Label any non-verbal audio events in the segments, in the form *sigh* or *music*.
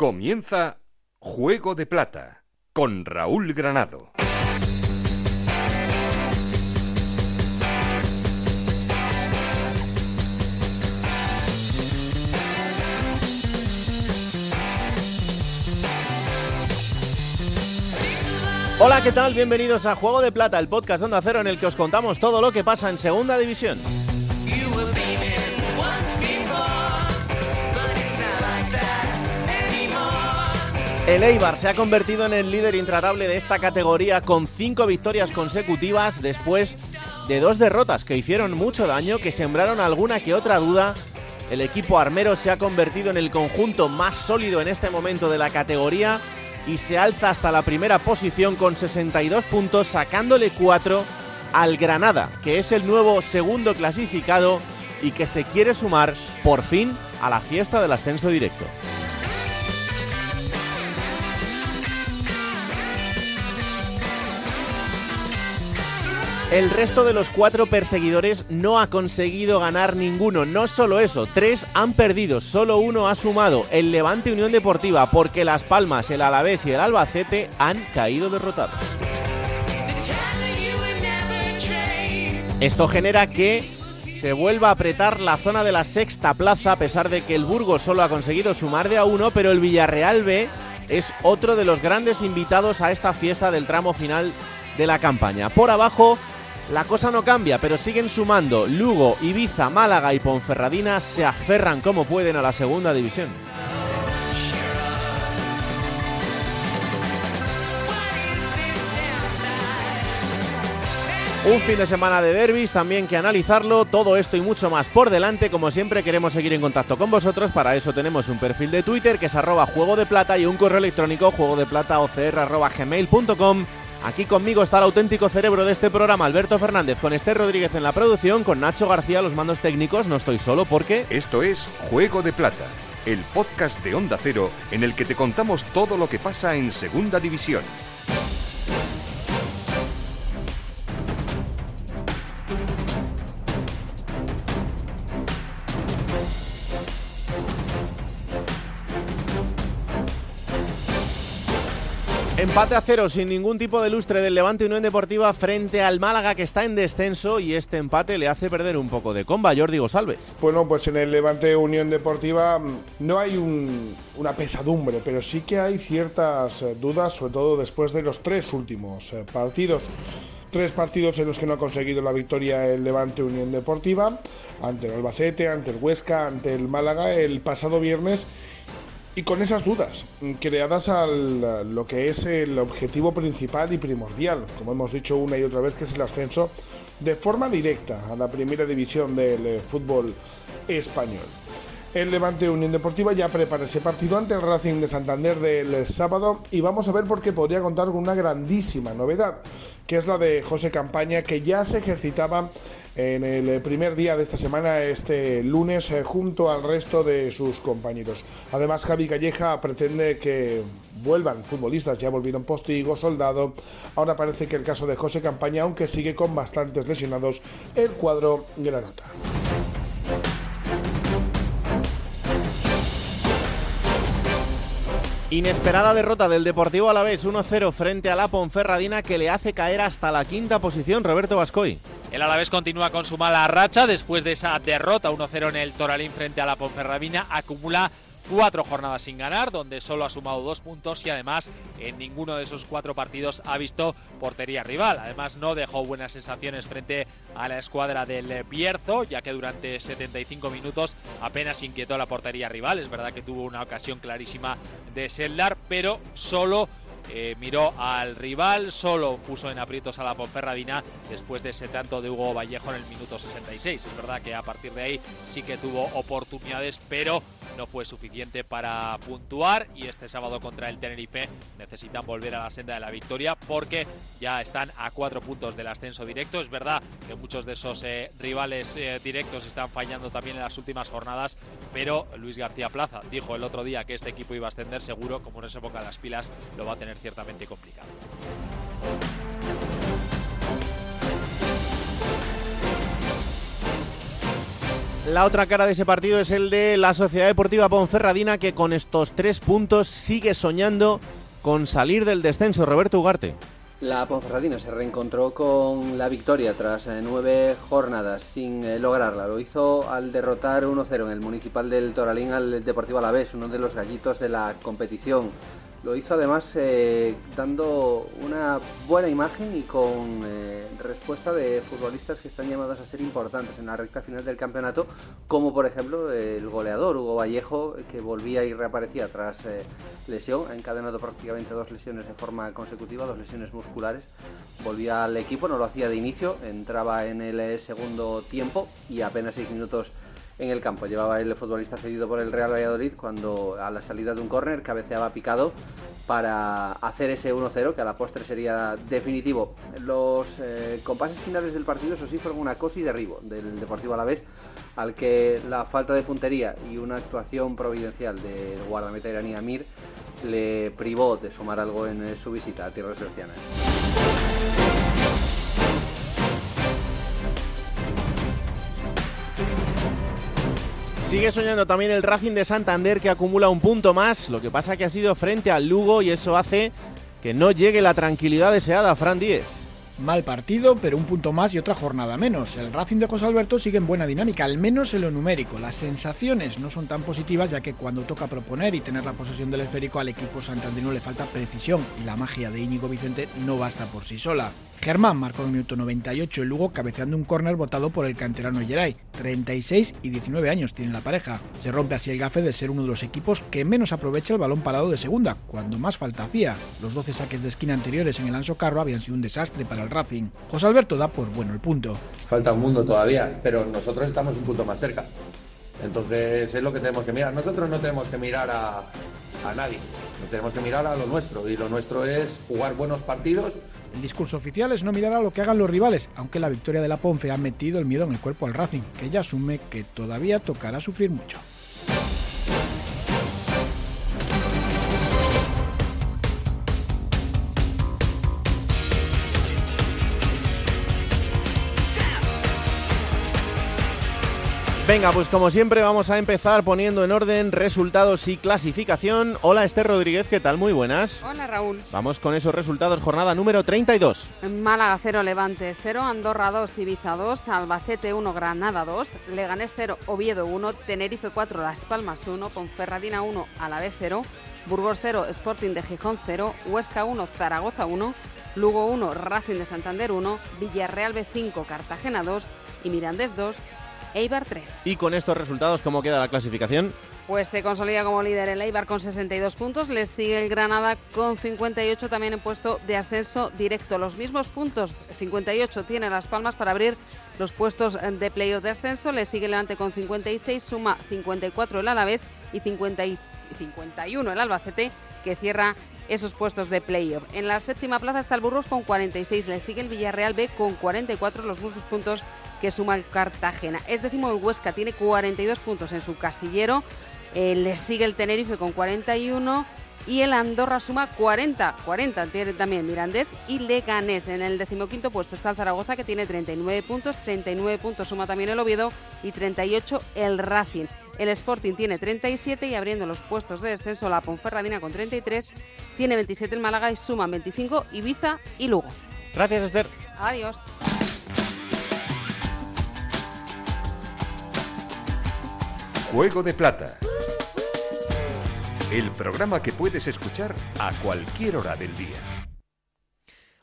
Comienza Juego de Plata con Raúl Granado. Hola, ¿qué tal? Bienvenidos a Juego de Plata, el podcast Onda Cero en el que os contamos todo lo que pasa en Segunda División. El Eibar se ha convertido en el líder intratable de esta categoría con cinco victorias consecutivas después de dos derrotas que hicieron mucho daño, que sembraron alguna que otra duda. El equipo armero se ha convertido en el conjunto más sólido en este momento de la categoría y se alza hasta la primera posición con 62 puntos, sacándole 4 al Granada, que es el nuevo segundo clasificado y que se quiere sumar por fin a la fiesta del ascenso directo. El resto de los cuatro perseguidores no ha conseguido ganar ninguno. No solo eso, tres han perdido, solo uno ha sumado, el Levante Unión Deportiva, porque Las Palmas, el Alavés y el Albacete han caído derrotados. Esto genera que se vuelva a apretar la zona de la sexta plaza, a pesar de que el Burgos solo ha conseguido sumar de a uno, pero el Villarreal B es otro de los grandes invitados a esta fiesta del tramo final de la campaña. Por abajo, la cosa no cambia, pero siguen sumando. Lugo, Ibiza, Málaga y Ponferradina se aferran como pueden a la segunda división. Un fin de semana de derbis, también que analizarlo, todo esto y mucho más por delante. Como siempre, queremos seguir en contacto con vosotros. Para eso tenemos un perfil de Twitter que es arroba juego de plata y un correo electrónico juego de plata gmail.com Aquí conmigo está el auténtico cerebro de este programa, Alberto Fernández, con Esther Rodríguez en la producción, con Nacho García los mandos técnicos. No estoy solo porque... Esto es Juego de Plata, el podcast de Onda Cero en el que te contamos todo lo que pasa en Segunda División. Empate a cero sin ningún tipo de lustre del Levante Unión Deportiva frente al Málaga que está en descenso y este empate le hace perder un poco de comba. Jordi Salve. Bueno, pues en el Levante Unión Deportiva mm, no hay una pesadumbre, pero sí que hay ciertas eh, dudas, sobre todo después de los tres últimos eh, partidos. Tres partidos en los que no ha conseguido la victoria el Levante Unión Deportiva, ante el Albacete, ante el Huesca, ante el Málaga el pasado viernes y con esas dudas, creadas al lo que es el objetivo principal y primordial, como hemos dicho una y otra vez, que es el ascenso de forma directa a la primera división del eh, fútbol español. El Levante Unión Deportiva ya prepara ese partido ante el Racing de Santander del sábado y vamos a ver por qué podría contar con una grandísima novedad, que es la de José Campaña, que ya se ejercitaba en el primer día de esta semana, este lunes, eh, junto al resto de sus compañeros. Además, Javi Calleja pretende que vuelvan futbolistas, ya volvieron Postigo, Soldado. Ahora parece que el caso de José Campaña, aunque sigue con bastantes lesionados, el cuadro granota. Inesperada derrota del Deportivo Alavés 1-0 frente a la Ponferradina que le hace caer hasta la quinta posición Roberto Bascoy. El Alavés continúa con su mala racha después de esa derrota 1-0 en el Toralín frente a la Ponferradina. Acumula cuatro jornadas sin ganar, donde solo ha sumado dos puntos y además en ninguno de esos cuatro partidos ha visto portería rival. Además no dejó buenas sensaciones frente a la escuadra del Bierzo, ya que durante 75 minutos apenas inquietó la portería rival. Es verdad que tuvo una ocasión clarísima de Seldar, pero solo eh, miró al rival, solo puso en aprietos a la Ponferradina después de ese tanto de Hugo Vallejo en el minuto 66. Es verdad que a partir de ahí sí que tuvo oportunidades, pero no fue suficiente para puntuar y este sábado contra el Tenerife necesitan volver a la senda de la victoria porque ya están a cuatro puntos del ascenso directo. Es verdad que muchos de esos eh, rivales eh, directos están fallando también en las últimas jornadas, pero Luis García Plaza dijo el otro día que este equipo iba a ascender seguro, como no se ponga las pilas, lo va a tener ciertamente complicado. La otra cara de ese partido es el de la Sociedad Deportiva Ponferradina que con estos tres puntos sigue soñando con salir del descenso. Roberto Ugarte. La Ponferradina se reencontró con la victoria tras eh, nueve jornadas sin eh, lograrla. Lo hizo al derrotar 1-0 en el municipal del Toralín al Deportivo Alavés, uno de los gallitos de la competición. Lo hizo además eh, dando una buena imagen y con eh, respuesta de futbolistas que están llamados a ser importantes en la recta final del campeonato, como por ejemplo el goleador Hugo Vallejo, que volvía y reaparecía tras eh, lesión, ha encadenado prácticamente dos lesiones de forma consecutiva, dos lesiones musculares. Volvía al equipo, no lo hacía de inicio, entraba en el segundo tiempo y apenas seis minutos en el campo. Llevaba el futbolista cedido por el Real Valladolid cuando a la salida de un córner cabeceaba picado para hacer ese 1-0 que a la postre sería definitivo. Los eh, compases finales del partido, eso sí, fueron una cosa y derribo del Deportivo Alavés, al que la falta de puntería y una actuación providencial del guardameta iraní Amir le privó de sumar algo en eh, su visita a tierras hercianas. Sigue soñando también el Racing de Santander que acumula un punto más, lo que pasa que ha sido frente al Lugo y eso hace que no llegue la tranquilidad deseada a Fran Díez. Mal partido, pero un punto más y otra jornada menos. El Racing de José Alberto sigue en buena dinámica, al menos en lo numérico. Las sensaciones no son tan positivas ya que cuando toca proponer y tener la posesión del esférico al equipo santandino le falta precisión y la magia de Íñigo Vicente no basta por sí sola. Germán marcó en el minuto 98 el Lugo cabeceando un córner votado por el canterano Geray. 36 y 19 años tiene la pareja. Se rompe así el gafe de ser uno de los equipos que menos aprovecha el balón parado de segunda, cuando más falta hacía. Los 12 saques de esquina anteriores en el Anso Carro habían sido un desastre para el Racing. José Alberto da por bueno el punto. Falta un mundo todavía, pero nosotros estamos un punto más cerca. Entonces es lo que tenemos que mirar. Nosotros no tenemos que mirar a, a nadie, no tenemos que mirar a lo nuestro y lo nuestro es jugar buenos partidos. El discurso oficial es no mirar a lo que hagan los rivales, aunque la victoria de la Ponfe ha metido el miedo en el cuerpo al Racing, que ya asume que todavía tocará sufrir mucho. Venga, pues como siempre vamos a empezar poniendo en orden resultados y clasificación. Hola Esther Rodríguez, ¿qué tal? Muy buenas. Hola Raúl. Vamos con esos resultados, jornada número 32. Málaga 0, Levante 0, Andorra 2, Ibiza 2, Albacete 1, Granada 2, Leganés 0, Oviedo 1, Tenerife 4, Las Palmas 1, Ponferradina 1, Alavés 0, Burgos 0, Sporting de Gijón 0, Huesca 1, Zaragoza 1, Lugo 1, Racing de Santander 1, Villarreal B5, Cartagena 2 y Mirandés 2, Eibar 3. Y con estos resultados, ¿cómo queda la clasificación? Pues se consolida como líder el Eibar con 62 puntos, le sigue el Granada con 58 también en puesto de ascenso directo. Los mismos puntos, 58 tiene Las Palmas para abrir los puestos de playoff de ascenso, le sigue el Levante con 56, suma 54 el Alavés y 50 y 51 el Albacete que cierra esos puestos de playoff. En la séptima plaza está el Burgos con 46, le sigue el Villarreal B con 44, los mismos puntos que suma el Cartagena. Es décimo el Huesca, tiene 42 puntos en su casillero, eh, le sigue el Tenerife con 41 y el Andorra suma 40, 40 tiene también Mirandés y Leganés. En el decimoquinto puesto está el Zaragoza que tiene 39 puntos, 39 puntos suma también el Oviedo y 38 el Racing. El Sporting tiene 37 y abriendo los puestos de descenso la Ponferradina con 33, tiene 27 el Málaga y suma 25 Ibiza y Lugo. Gracias Esther. Adiós. Juego de Plata. El programa que puedes escuchar a cualquier hora del día.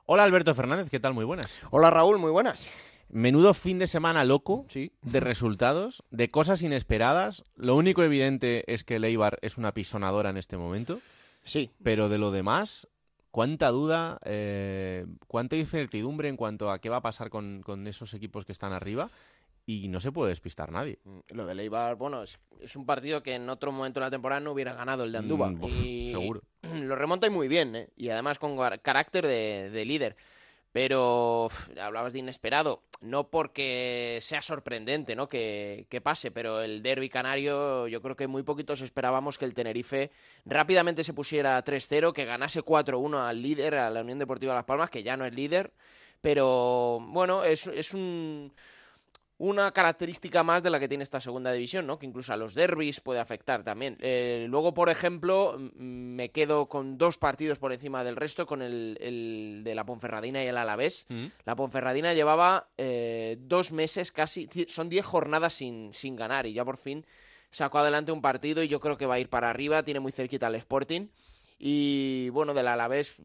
Hola Alberto Fernández, ¿qué tal? Muy buenas. Hola Raúl, muy buenas. Menudo fin de semana loco Sí. de resultados, de cosas inesperadas. Lo único evidente es que el Eibar es una pisonadora en este momento, Sí. pero de lo demás, cuánta duda, eh, cuánta incertidumbre en cuanto a qué va a pasar con, con esos equipos que están arriba y no se puede despistar nadie. Lo de Eibar, bueno, es, es un partido que en otro momento de la temporada no hubiera ganado el de Andúba. Mm, y seguro. *clears throat* Lo remonta y muy bien, ¿eh? Y además con carácter de, de líder. Pero uf, hablabas de inesperado, no porque sea sorprendente ¿no? que, que pase, pero el derby canario, yo creo que muy poquitos esperábamos que el Tenerife rápidamente se pusiera 3-0, que ganase 4-1 al líder, a la Unión Deportiva Las Palmas, que ya no es líder, pero bueno, es, es un, una característica más de la que tiene esta segunda división, ¿no? Que incluso a los derbis puede afectar también. Eh, luego, por ejemplo, me quedo con dos partidos por encima del resto, con el, de la Ponferradina y el Alavés. Mm. La Ponferradina llevaba eh, dos meses casi, son diez jornadas sin, sin ganar y ya por fin sacó adelante un partido y yo creo que va a ir para arriba, tiene muy cerquita al Sporting. Y bueno, del Alavés,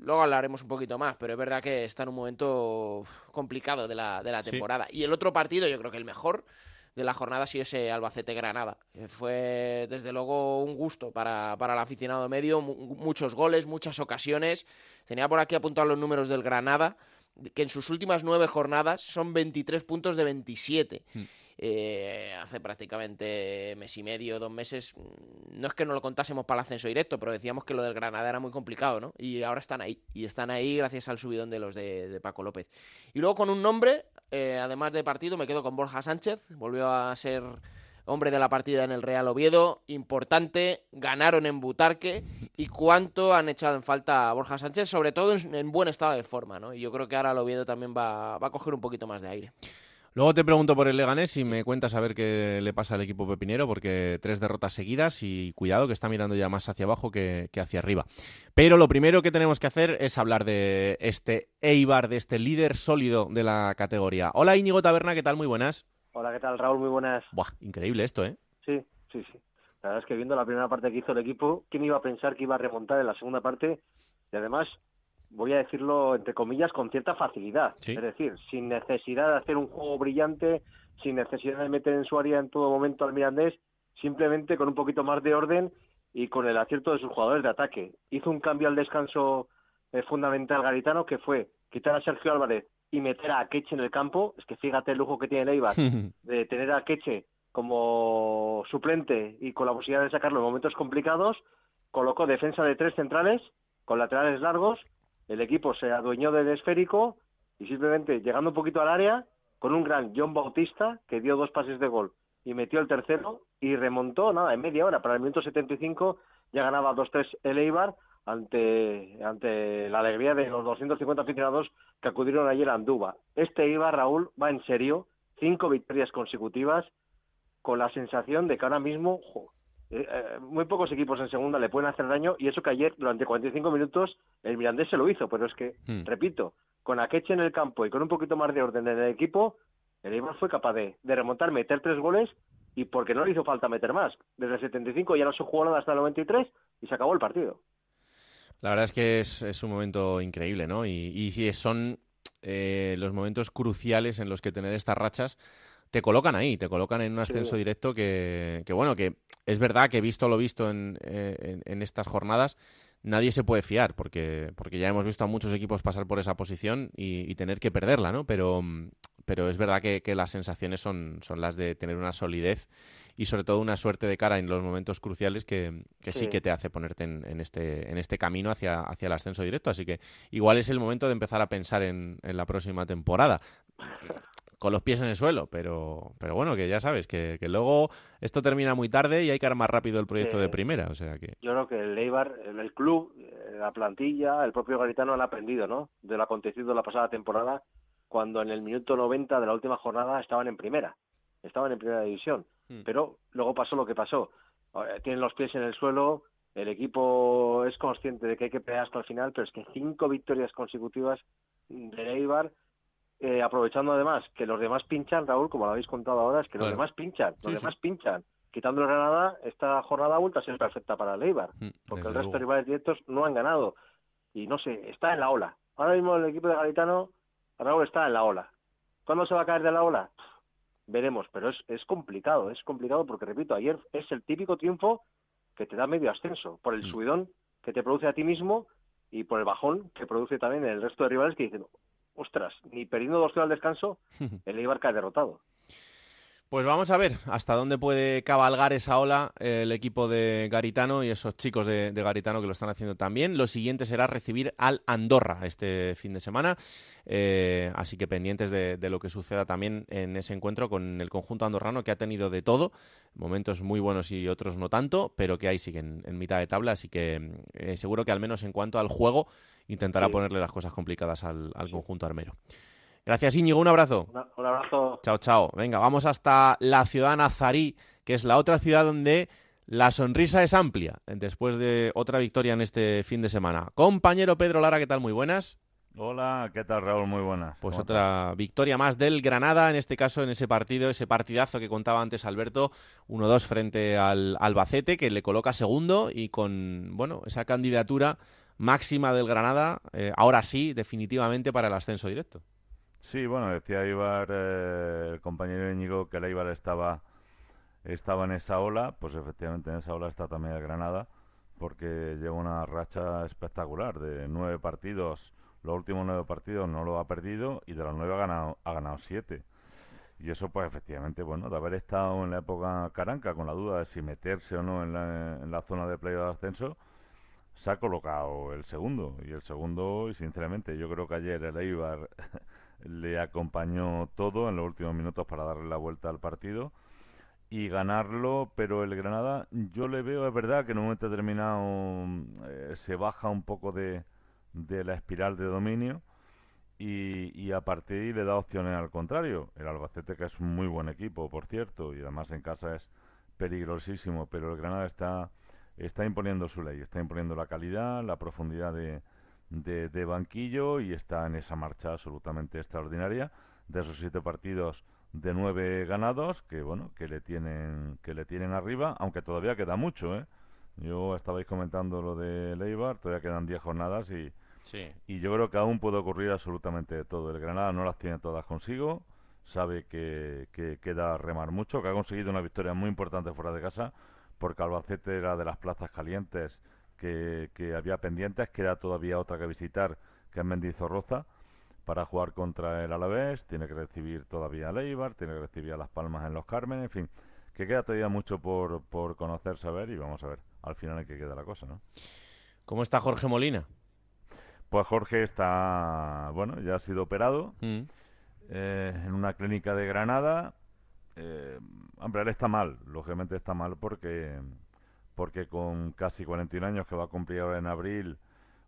luego hablaremos un poquito más, pero es verdad que está en un momento complicado de la, de la temporada. Y el otro partido, yo creo que el mejor de la jornada ha sido ese Albacete-Granada. Fue desde luego un gusto para, para el aficionado medio, muchos goles, muchas ocasiones. Tenía por aquí apuntados los números del Granada, que en sus últimas nueve jornadas son 23 puntos de 27. Eh, hace prácticamente mes y medio, dos meses, mm, no es que no lo contásemos para el ascenso directo, pero decíamos que lo del Granada era muy complicado, ¿no? Y ahora están ahí, y están ahí gracias al subidón de los de, Paco López. Y luego con un nombre, eh, además de partido, me quedo con Borja Sánchez, volvió a ser hombre de la partida en el Real Oviedo, importante, ganaron en Butarque y cuánto han echado en falta a Borja Sánchez, sobre todo en, buen estado de forma, ¿no? Y yo creo que ahora el Oviedo también va, va a coger un poquito más de aire. Luego te pregunto por el Leganés y me cuentas a ver qué le pasa al equipo pepinero, porque tres derrotas seguidas y cuidado que está mirando ya más hacia abajo que, hacia arriba. Pero lo primero que tenemos que hacer es hablar de este Eibar, de este líder sólido de la categoría. Hola Íñigo Taberna, ¿qué tal? Muy buenas. Hola, ¿qué tal Raúl? Muy buenas. Buah, increíble esto, ¿eh? Sí, sí, sí. La verdad es que viendo la primera parte que hizo el equipo, ¿quién iba a pensar que iba a remontar en la segunda parte? Y además voy a decirlo entre comillas, con cierta facilidad. Es decir, sin necesidad de hacer un juego brillante, sin necesidad de meter en su área en todo momento al Mirandés, simplemente con un poquito más de orden y con el acierto de sus jugadores de ataque. Hizo un cambio al descanso eh, fundamental garitano que fue quitar a Sergio Álvarez y meter a Akeche en el campo. Es que fíjate el lujo que tiene Leibar *laughs* de tener a Akeche como suplente y con la posibilidad de sacarlo en momentos complicados. Colocó defensa de tres centrales con laterales largos el equipo se adueñó del esférico y simplemente llegando un poquito al área, con un gran John Bautista que dio dos pases de gol y metió el tercero y remontó, nada, en media hora, para el minuto 75 ya ganaba 2-3 el Eibar ante, ante la alegría de los 250 aficionados que acudieron ayer a Andúba. Este Eibar, Raúl, va en serio, cinco victorias consecutivas, con la sensación de que ahora mismo eh, eh, muy pocos equipos en segunda le pueden hacer daño y eso que ayer durante 45 minutos el Mirandés se lo hizo, pero es que, hmm. repito, con Akeche en el campo y con un poquito más de orden en el equipo, el Eibar fue capaz de, remontar, meter tres goles y porque no le hizo falta meter más. Desde el 75 ya no se jugó nada hasta el 93 y se acabó el partido. La verdad es que es, un momento increíble, ¿no? Y, y son eh, los momentos cruciales en los que tener estas rachas te colocan ahí, te colocan en un ascenso directo que, que, bueno, que es verdad que visto lo visto en, eh, en, estas jornadas, nadie se puede fiar, porque, porque ya hemos visto a muchos equipos pasar por esa posición y, tener que perderla, ¿no? Pero, pero es verdad que, las sensaciones son, son las de tener una solidez y sobre todo una suerte de cara en los momentos cruciales que, sí. que te hace ponerte en, este, en este camino hacia, hacia el ascenso directo. Así que igual es el momento de empezar a pensar en, en la próxima temporada con los pies en el suelo, pero, pero bueno, que ya sabes, que, luego esto termina muy tarde y hay que armar rápido el proyecto de primera, o sea que... Yo creo que el Eibar, el club, eh, la plantilla, el propio Garitano han aprendido, ¿no?, de lo acontecido la pasada temporada, cuando en el minuto 90 de la última jornada estaban en primera, estaban en primera división, hmm. pero luego pasó lo que pasó, tienen los pies en el suelo, el equipo es consciente de que hay que pelear hasta el final, pero es que cinco victorias consecutivas del Eibar eh, aprovechando además que los demás pinchan, Raúl, como lo habéis contado ahora, es que los demás pinchan, los demás pinchan. Quitando el Granada, esta jornada vuelta a ser perfecta para el Eibar, mm, porque el resto de rivales directos no han ganado. Y no sé, está en la ola. Ahora mismo el equipo de Garitano, Raúl, está en la ola. ¿Cuándo se va a caer de la ola? Veremos, pero es, es complicado, es complicado porque, repito, ayer es el típico triunfo que te da medio ascenso, por el mm. subidón que te produce a ti mismo y por el bajón que produce también el resto de rivales que dicen, ostras, ni perdiendo dos al descanso, *laughs* el Eibar cae derrotado. Pues vamos a ver hasta dónde puede cabalgar esa ola el equipo de Garitano y esos chicos de, Garitano que lo están haciendo también. Lo siguiente será recibir al Andorra este fin de semana, eh, así que pendientes de, lo que suceda también en ese encuentro con el conjunto andorrano que ha tenido de todo, momentos muy buenos y otros no tanto, pero que ahí siguen en mitad de tabla, así que eh, seguro que al menos en cuanto al juego intentará ponerle las cosas complicadas al, conjunto armero. Gracias, Íñigo. Un abrazo. Un abrazo. Chao, chao. Venga, vamos hasta la ciudad nazarí, que es la otra ciudad donde la sonrisa es amplia después de otra victoria en este fin de semana. Compañero Pedro Lara, ¿qué tal? Muy buenas. Hola, ¿qué tal Raúl? Muy buenas. Pues otra victoria más del Granada, en este caso en ese partido, ese partidazo que contaba antes Alberto, 1-2 frente al Albacete, que le coloca segundo y con, bueno, esa candidatura máxima del Granada, eh, ahora sí, definitivamente para el ascenso directo. Sí, bueno, decía Ibar, eh, el compañero Íñigo, que el Ibar estaba, estaba en esa ola, pues efectivamente en esa ola está también el Granada, porque lleva una racha espectacular de nueve partidos los últimos nueve partidos no lo ha perdido y de los nueve ha ganado, ha ganado siete. Y eso, pues efectivamente, bueno, de haber estado en la época caranca con la duda de si meterse o no en la, en la zona de playoff de ascenso, se ha colocado el segundo. Y el segundo, y sinceramente, yo creo que ayer el Eibar *laughs* le acompañó todo en los últimos minutos para darle la vuelta al partido y ganarlo, pero el Granada, yo le veo, es verdad que en un momento determinado eh, se baja un poco de, de la espiral de dominio y, a partir de ahí le da opciones al contrario. El Albacete, que es un muy buen equipo, por cierto, y además en casa es peligrosísimo, pero el Granada está, está imponiendo su ley, está imponiendo la calidad, la profundidad de, de, banquillo y está en esa marcha absolutamente extraordinaria. De esos siete partidos de nueve ganados, que bueno, que le tienen, que le tienen arriba, aunque todavía queda mucho, ¿eh? Yo estabais comentando lo de Leibar, todavía quedan diez jornadas y, y yo creo que aún puede ocurrir absolutamente todo. El Granada no las tiene todas consigo, sabe que, queda remar mucho, que ha conseguido una victoria muy importante fuera de casa, porque Albacete era de las plazas calientes que, había pendientes, queda todavía otra que visitar, que es Mendizorroza, para jugar contra el Alavés, tiene que recibir todavía a Leibar, tiene que recibir a Las Palmas en los Carmen, en fin, que queda todavía mucho por, por conocer, saber y vamos a ver al final en qué queda la cosa, ¿no? ¿Cómo está Jorge Molina? Pues Jorge está, bueno, ya ha sido operado mm. eh, en una clínica de Granada. Eh, hombre, él está mal, lógicamente está mal porque, porque con casi 41 años que va a cumplir ahora en abril,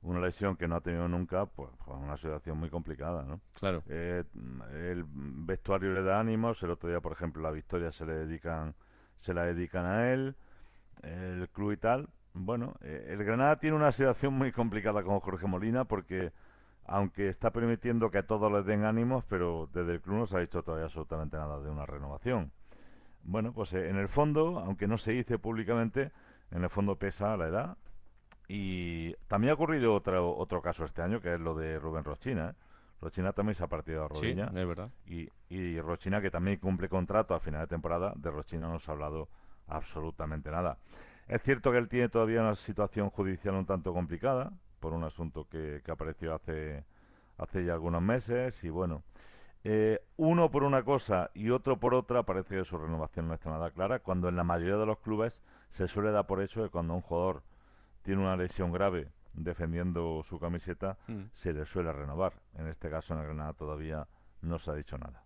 una lesión que no ha tenido nunca, pues, pues una situación muy complicada, ¿no? Claro. Eh, el vestuario le da ánimos, el otro día, por ejemplo, la victoria se le dedican, se la dedican a él, el club y tal, bueno, eh, el Granada tiene una situación muy complicada con Jorge Molina porque aunque está permitiendo que a todos les den ánimos, pero desde el club no se ha dicho todavía absolutamente nada de una renovación. Bueno, pues eh, en el fondo, aunque no se dice públicamente, en el fondo pesa la edad. Y también ha ocurrido otro, otro caso este año, que es lo de Rubén Rochina. ¿eh? Rochina también se ha partido a rodilla. Sí, es verdad. Y, y Rochina, que también cumple contrato a final de temporada, de Rochina no se ha hablado absolutamente nada. Es cierto que él tiene todavía una situación judicial un tanto complicada por un asunto que, apareció hace, hace ya algunos meses y bueno, eh, uno por una cosa y otro por otra parece que su renovación no está nada clara, cuando en la mayoría de los clubes se suele dar por hecho que cuando un jugador tiene una lesión grave defendiendo su camiseta, mm. se le suele renovar. En este caso en el Granada todavía no se ha dicho nada.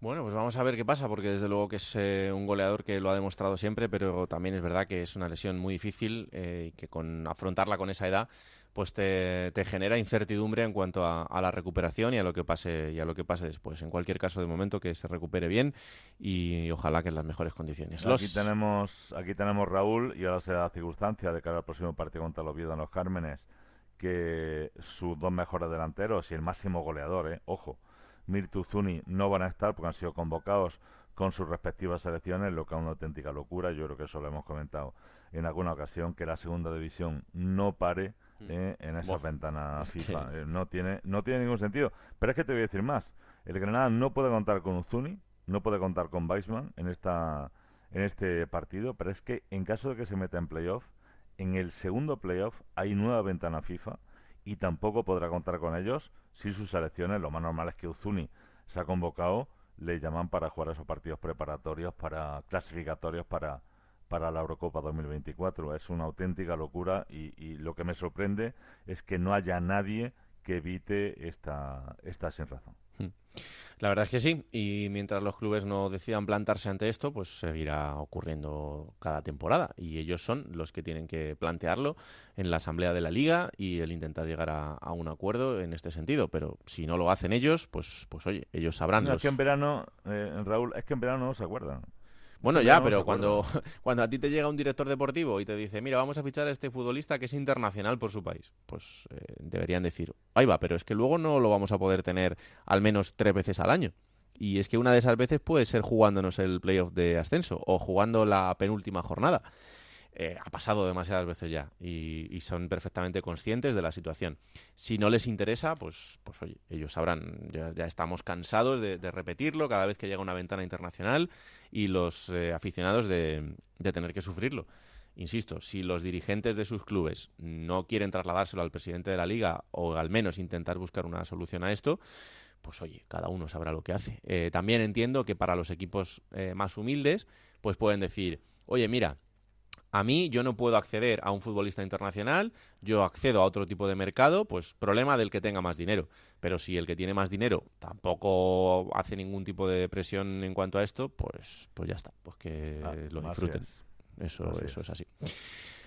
Bueno, pues vamos a ver qué pasa, porque desde luego que es eh, un goleador que lo ha demostrado siempre, pero también es verdad que es una lesión muy difícil eh, y que con afrontarla con esa edad, pues te, genera incertidumbre en cuanto a, la recuperación y a lo que pase y a lo que pase después. En cualquier caso, de momento que se recupere bien y, ojalá que en las mejores condiciones. Aquí tenemos, aquí tenemos Raúl y ahora se da la circunstancia de cara al próximo partido contra los Oviedo en los Cármenes que sus dos mejores delanteros y el máximo goleador, eh, ojo Mirtu Zuni no van a estar porque han sido convocados con sus respectivas selecciones, lo que es una auténtica locura. Yo creo que eso lo hemos comentado en alguna ocasión, que la segunda división no pare. Eh, en esa ventana *laughs* FIFA. Eh, no, tiene, no tiene ningún sentido. Pero es que te voy a decir más. El Granada no puede contar con Uzuni, no puede contar con Weisman en, esta, en este partido, pero es que en caso de que se meta en playoff, en el segundo playoff hay nueva ventana FIFA y tampoco podrá contar con ellos si sus selecciones, lo más normal es que Uzuni se ha convocado, le llaman para jugar esos partidos preparatorios, para clasificatorios para, para la Eurocopa 2024. Es una auténtica locura y, lo que me sorprende es que no haya nadie que evite esta, esta sin razón. La verdad es que sí, y mientras los clubes no decidan plantarse ante esto, pues seguirá ocurriendo cada temporada. Y ellos son los que tienen que plantearlo en la asamblea de la liga y el intentar llegar a, un acuerdo en este sentido. Pero si no lo hacen ellos, pues, pues oye, ellos sabrán. Es que en verano, eh, Raúl, es que en verano no se acuerdan. Bueno, ya, pero cuando, *laughs* cuando a ti te llega un director deportivo y te dice, mira, vamos a fichar a este futbolista que es internacional por su país, pues eh, deberían decir, ahí va, pero es que luego no lo vamos a poder tener al menos tres veces al año. Y es que una de esas veces puede ser jugándonos el playoff de ascenso o jugando la penúltima jornada. Eh, ha pasado demasiadas veces ya y, son perfectamente conscientes de la situación. Si no les interesa, pues, pues oye, ellos sabrán, ya, estamos cansados de, repetirlo cada vez que llega una ventana internacional y los eh, aficionados de, tener que sufrirlo. Insisto, si los dirigentes de sus clubes no quieren trasladárselo al presidente de la liga o al menos intentar buscar una solución a esto, pues oye, cada uno sabrá lo que hace. Eh, también entiendo que para los equipos más humildes, pues pueden decir, oye, mira, a mí yo no puedo acceder a un futbolista internacional, yo accedo a otro tipo de mercado, pues problema del que tenga más dinero. Pero si el que tiene más dinero tampoco hace ningún tipo de presión en cuanto a esto, pues, pues ya está, pues que ah, lo disfruten. Eso, eso es así.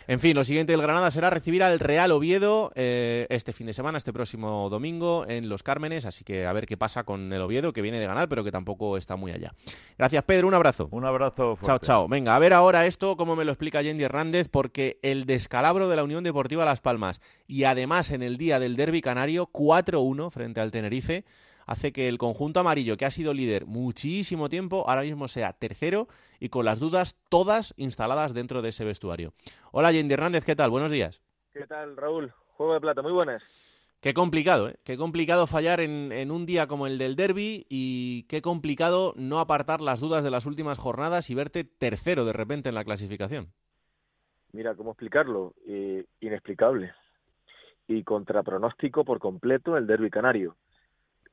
En fin, lo siguiente del Granada será recibir al Real Oviedo eh, este fin de semana, este próximo domingo en Los Cármenes, así que a ver qué pasa con el Oviedo, que viene de ganar, pero que tampoco está muy allá. Gracias, Pedro, un abrazo. Un abrazo. Chao, chao. Venga, a ver ahora esto, cómo me lo explica Yendi Hernández, porque el descalabro de la Unión Deportiva Las Palmas y además en el día del Derby Canario, 4-1 frente al Tenerife, hace que el conjunto amarillo, que ha sido líder muchísimo tiempo, ahora mismo sea tercero y con las dudas todas instaladas dentro de ese vestuario. Hola, Yendi Hernández, ¿qué tal? Buenos días. ¿Qué tal, Raúl? Juego de plata, muy buenas. Qué complicado, ¿eh? Qué complicado fallar en, en, un día como el del derby y qué complicado no apartar las dudas de las últimas jornadas y verte tercero de repente en la clasificación. Mira, ¿cómo explicarlo? Eh, inexplicable. Y contra pronóstico por completo el derby canario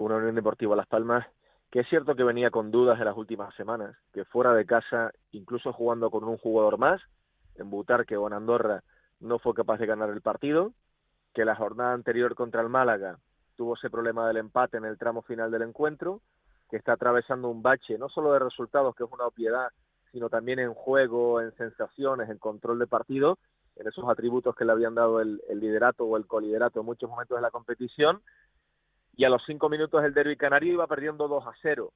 una Unión Deportiva Las Palmas que es cierto que venía con dudas en las últimas semanas, que fuera de casa, incluso jugando con un jugador más, en Butarque o en Andorra, no fue capaz de ganar el partido, que la jornada anterior contra el Málaga tuvo ese problema del empate en el tramo final del encuentro, que está atravesando un bache no solo de resultados, que es una obviedad, sino también en juego, en sensaciones, en control de partido, en esos atributos que le habían dado el, el liderato o el coliderato en muchos momentos de la competición, y a los cinco minutos el derby canario iba perdiendo 2 a 0.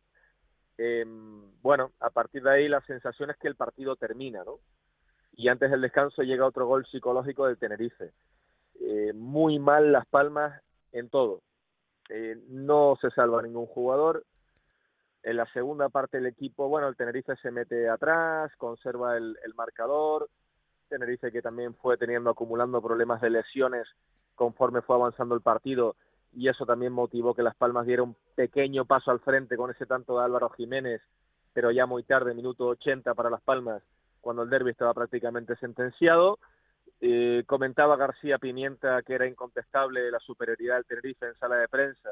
Em, bueno, a partir de ahí la sensación es que el partido termina, ¿no? Y antes del descanso llega otro gol psicológico del Tenerife. Eh, muy mal Las Palmas en todo. Eh, no se salva ningún jugador. En la segunda parte del equipo, bueno, el Tenerife se mete atrás, conserva el, el marcador. Tenerife que también fue teniendo, acumulando problemas de lesiones conforme fue avanzando el partido y eso también motivó que Las Palmas diera un pequeño paso al frente con ese tanto de Álvaro Jiménez, pero ya muy tarde, minuto 80 para Las Palmas, cuando el derby estaba prácticamente sentenciado. Eh, comentaba García Pimienta que era incontestable la superioridad del Tenerife en sala de prensa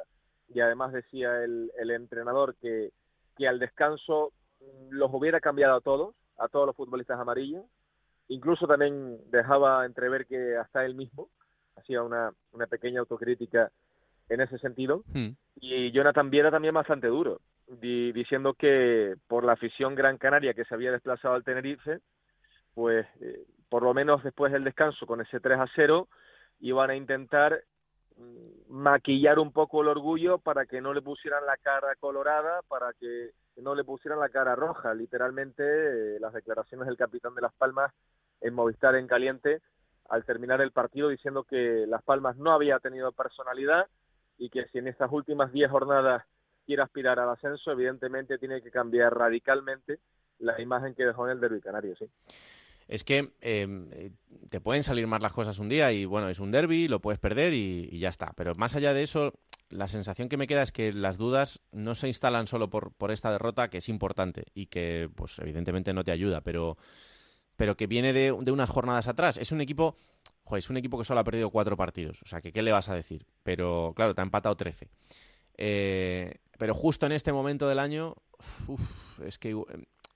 y además decía el, el entrenador que, que al descanso los hubiera cambiado a todos, a todos los futbolistas amarillos. Incluso también dejaba entrever que hasta él mismo hacía una, una pequeña autocrítica en ese sentido. Hmm. Y Jonathan Viera también bastante duro, diciendo que por la afición Gran Canaria que se había desplazado al Tenerife, pues eh, por lo menos después del descanso con ese 3 a 0 iban a intentar mm, maquillar un poco el orgullo para que no le pusieran la cara colorada, para que no le pusieran la cara roja. Literalmente eh, las declaraciones del capitán de Las Palmas en Movistar en caliente al terminar el partido diciendo que Las Palmas no había tenido personalidad, y que si en estas últimas 10 jornadas quiere aspirar al ascenso, evidentemente tiene que cambiar radicalmente la imagen que dejó en el derby canario, sí. Es que em, te pueden salir mal las cosas un día y bueno, es un derby, lo puedes perder y, ya está. Pero más allá de eso, la sensación que me queda es que las dudas no se instalan solo por, por esta derrota, que es importante y que pues evidentemente no te ayuda, pero, pero que viene de, de unas jornadas atrás. Es un equipo es un equipo que solo ha perdido cuatro partidos. O sea, que ¿qué le vas a decir? Pero claro, te ha empatado 13. Eh, pero justo en este momento del año, es que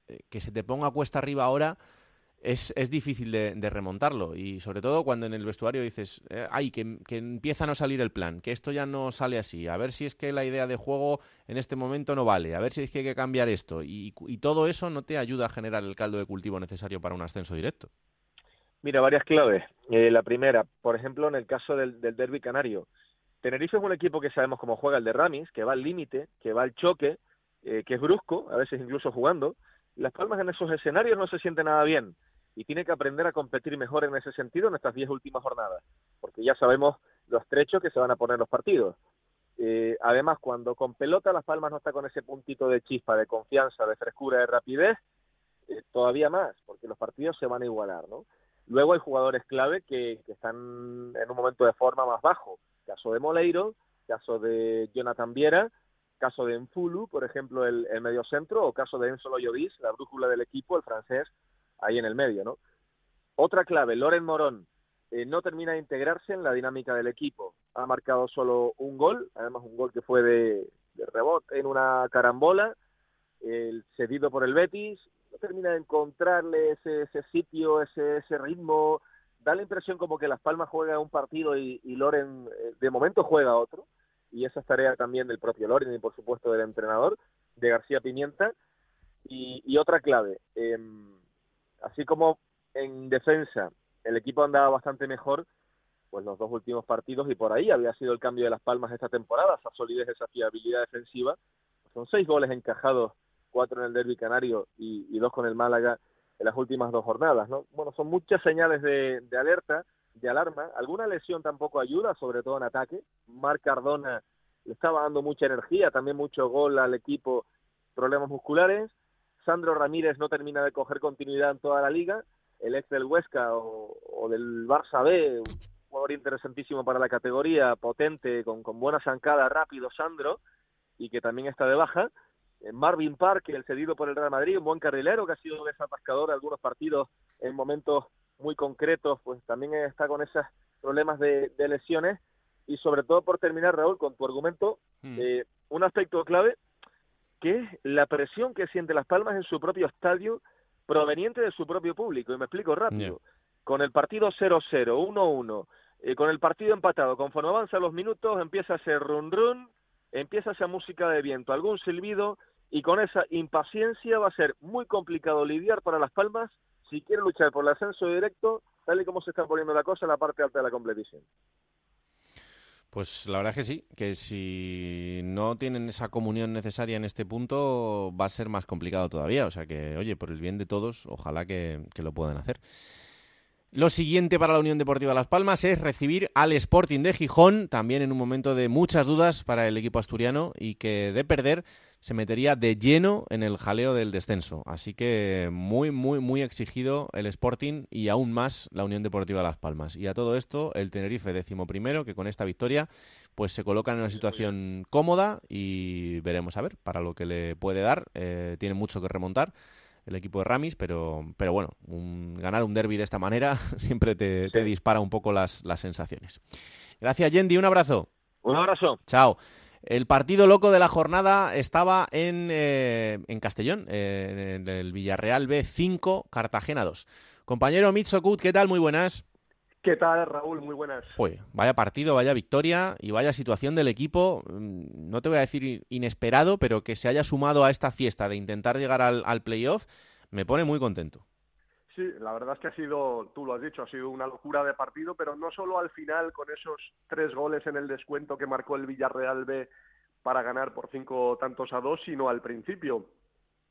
eh, que se te ponga cuesta arriba ahora es, es difícil de, remontarlo. Y sobre todo cuando en el vestuario dices, eh, ay, que, que, empieza a no salir el plan, que esto ya no sale así, a ver si es que la idea de juego en este momento no vale, a ver si es que hay que cambiar esto. Y, todo eso no te ayuda a generar el caldo de cultivo necesario para un ascenso directo. Mira, varias claves. Eh, la primera, por ejemplo, en el caso del, del derby canario. Tenerife es un equipo que sabemos cómo juega el de Ramis, que va al límite, que va al choque, eh, que es brusco, a veces incluso jugando. Las Palmas en esos escenarios no se siente nada bien y tiene que aprender a competir mejor en ese sentido en estas diez últimas jornadas, porque ya sabemos los trechos que se van a poner los partidos. Eh, además, cuando con pelota Las Palmas no está con ese puntito de chispa, de confianza, de frescura, de rapidez, eh, todavía más, porque los partidos se van a igualar, ¿no? Luego hay jugadores clave que, que, están en un momento de forma más bajo. Caso de Moleiro, caso de Jonathan Viera, caso de Enfulu, por ejemplo, el, el mediocentro, o caso de Enzo Loyovis, la brújula del equipo, el francés, ahí en el medio, ¿no? Otra clave, Loren Morón eh, no termina de integrarse en la dinámica del equipo. Ha marcado solo un gol, además un gol que fue de, rebote en una carambola, el cedido por el Betis, no termina de encontrarle ese, ese sitio, ese, ese ritmo, da la impresión como que Las Palmas juega un partido y, y Loren eh, de momento juega otro y esa es tarea también del propio Loren y por supuesto del entrenador, de García Pimienta. Y, otra clave, em, así como en defensa el equipo andaba bastante mejor, pues los dos últimos partidos y por ahí había sido el cambio de las palmas esta temporada, esa solidez, esa fiabilidad defensiva. Son seis goles encajados, cuatro en el derby canario y, dos con el Málaga en las últimas dos jornadas, ¿no? Bueno, son muchas señales de alerta de alarma. Alguna lesión tampoco ayuda, sobre todo en ataque. Marc Cardona le estaba dando mucha energía, también mucho gol al equipo, problemas musculares. Sandro Ramírez no termina de coger continuidad en toda la liga. El ex del Huesca o, del Barça B, un jugador interesantísimo para la categoría, potente, con, con buena zancada, rápido, Sandro, y que también está de baja. Eh, Marvin Park, el cedido por el Real Madrid, un buen carrilero que ha sido desatascador en algunos partidos en momentos muy concretos, pues también está con esos problemas de, lesiones. Y sobre todo, por terminar, Raúl, con tu argumento, hmm. eh, un aspecto clave que es la presión que siente Las Palmas en su propio estadio proveniente de su propio público. Y me explico rápido. Con el partido 0-0, 1-1, eh, con el partido empatado, conforme avanzan los minutos, empieza a ser run run, empieza esa música de viento, algún silbido, y con esa impaciencia va a ser muy complicado lidiar para Las Palmas si quiere luchar por el ascenso directo, tal y como se está poniendo la cosa en la parte alta de la competición. Pues la verdad es que sí, que si no tienen esa comunión necesaria en este punto va a ser más complicado todavía. O sea que, oye, por el bien de todos, ojalá que, que lo puedan hacer. Lo siguiente para la Unión Deportiva Las Palmas es recibir al Sporting de Gijón, también en un momento de muchas dudas para el equipo asturiano y que de perder se metería de lleno en el jaleo del descenso. Así que muy, muy, muy exigido el Sporting y aún más la Unión Deportiva Las Palmas. Y a todo esto, el Tenerife décimo primero, que con esta victoria pues se coloca en una situación cómoda y veremos a ver para lo que le puede dar. Eh, tiene mucho que remontar el equipo de Ramis, pero, pero bueno, ganar un derby de esta manera *laughs* siempre te, dispara un poco las, las sensaciones. Gracias, Yendi, un abrazo. Un abrazo. Chao. El partido loco de la jornada estaba en, eh, en Castellón, en el Villarreal B5, Cartagena 2. Compañero Mitsokut, ¿qué tal? Muy buenas. ¿Qué tal, Raúl? Muy buenas. Pues vaya partido, vaya victoria y vaya situación del equipo. Mm, no te voy a decir inesperado, pero que se haya sumado a esta fiesta de intentar llegar al, al playoff, me pone muy contento. Sí, la verdad es que ha sido, tú lo has dicho, ha sido una locura de partido, pero no solo al final con esos tres goles en el descuento que marcó el Villarreal B para ganar por cinco tantos a dos, sino al principio.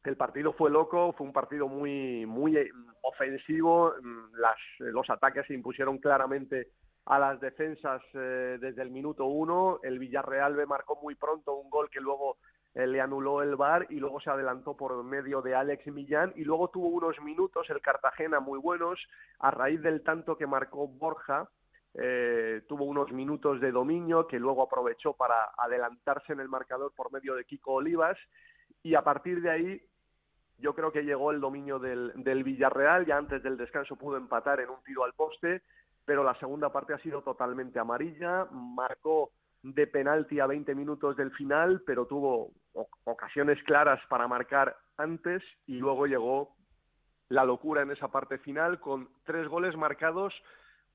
El partido fue loco, fue un partido muy, muy eh, ofensivo, mm, las, los ataques se impusieron claramente a las defensas eh, desde el minuto uno, el Villarreal marcó muy pronto un gol que luego eh, le anuló el VAR y luego se adelantó por medio de Alex Millán. Y luego tuvo unos minutos el Cartagena muy buenos a raíz del tanto que marcó Borja eh, tuvo unos minutos de dominio que luego aprovechó para adelantarse en el marcador por medio de Kiko Olivas. Y a partir de ahí yo creo que llegó el dominio del, del Villarreal, ya antes del descanso pudo empatar en un tiro al poste, pero la segunda parte ha sido totalmente amarilla, marcó de penalti a 20 minutos del final, pero tuvo ocasiones claras para marcar antes y luego llegó la locura en esa parte final con tres goles marcados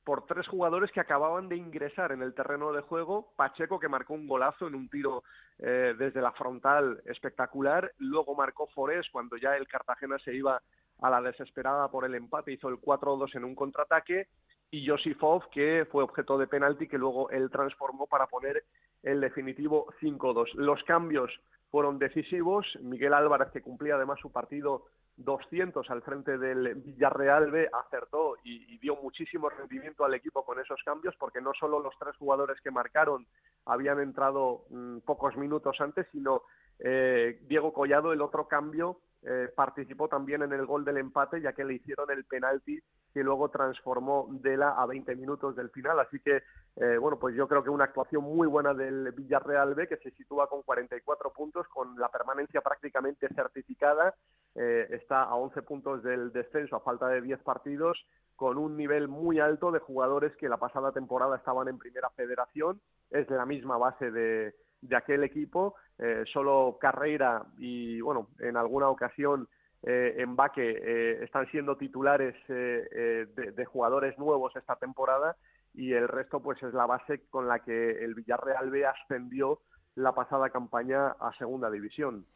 por tres jugadores que acababan de ingresar en el terreno de juego. Pacheco, que marcó un golazo en un tiro eh, desde la frontal espectacular. Luego marcó Forés cuando ya el Cartagena se iba a la desesperada por el empate, hizo el 4-2 en un contraataque. Y Josifov, que fue objeto de penalti, que luego él transformó para poner el definitivo 5-2. Los cambios fueron decisivos. Miguel Álvarez, que cumplía además su partido 200 al frente del Villarreal acertó y, dio muchísimo rendimiento al equipo con esos cambios, porque no solo los tres jugadores que marcaron habían entrado mm, pocos minutos antes, sino eh, Diego Collado, el otro cambio, eh, participó también en el gol del empate, ya que le hicieron el penalti que luego transformó Dela a 20 minutos del final. Así que, eh, bueno, pues yo creo que una actuación muy buena del Villarreal B, que se sitúa con 44 puntos, con la permanencia prácticamente certificada, eh, está a 11 puntos del descenso a falta de 10 partidos, con un nivel muy alto de jugadores que la pasada temporada estaban en primera federación. Es la misma base de, de aquel equipo. Eh, solo Carreira y, bueno, en alguna ocasión eh, en Baque eh, están siendo titulares de, de, jugadores nuevos esta temporada y el resto pues es la base con la que el Villarreal B ascendió la pasada campaña a Segunda División.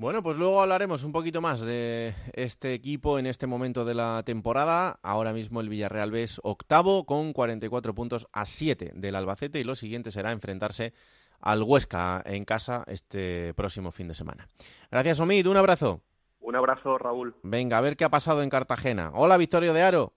Bueno, pues luego hablaremos un poquito más de este equipo en este momento de la temporada. Ahora mismo el Villarreal B es octavo con 44 puntos a 7 del Albacete y lo siguiente será enfrentarse al Huesca en casa este próximo fin de semana. Gracias, Omid. Un abrazo. Un abrazo, Raúl. Venga, a ver qué ha pasado en Cartagena. Hola, Victorio de Aro.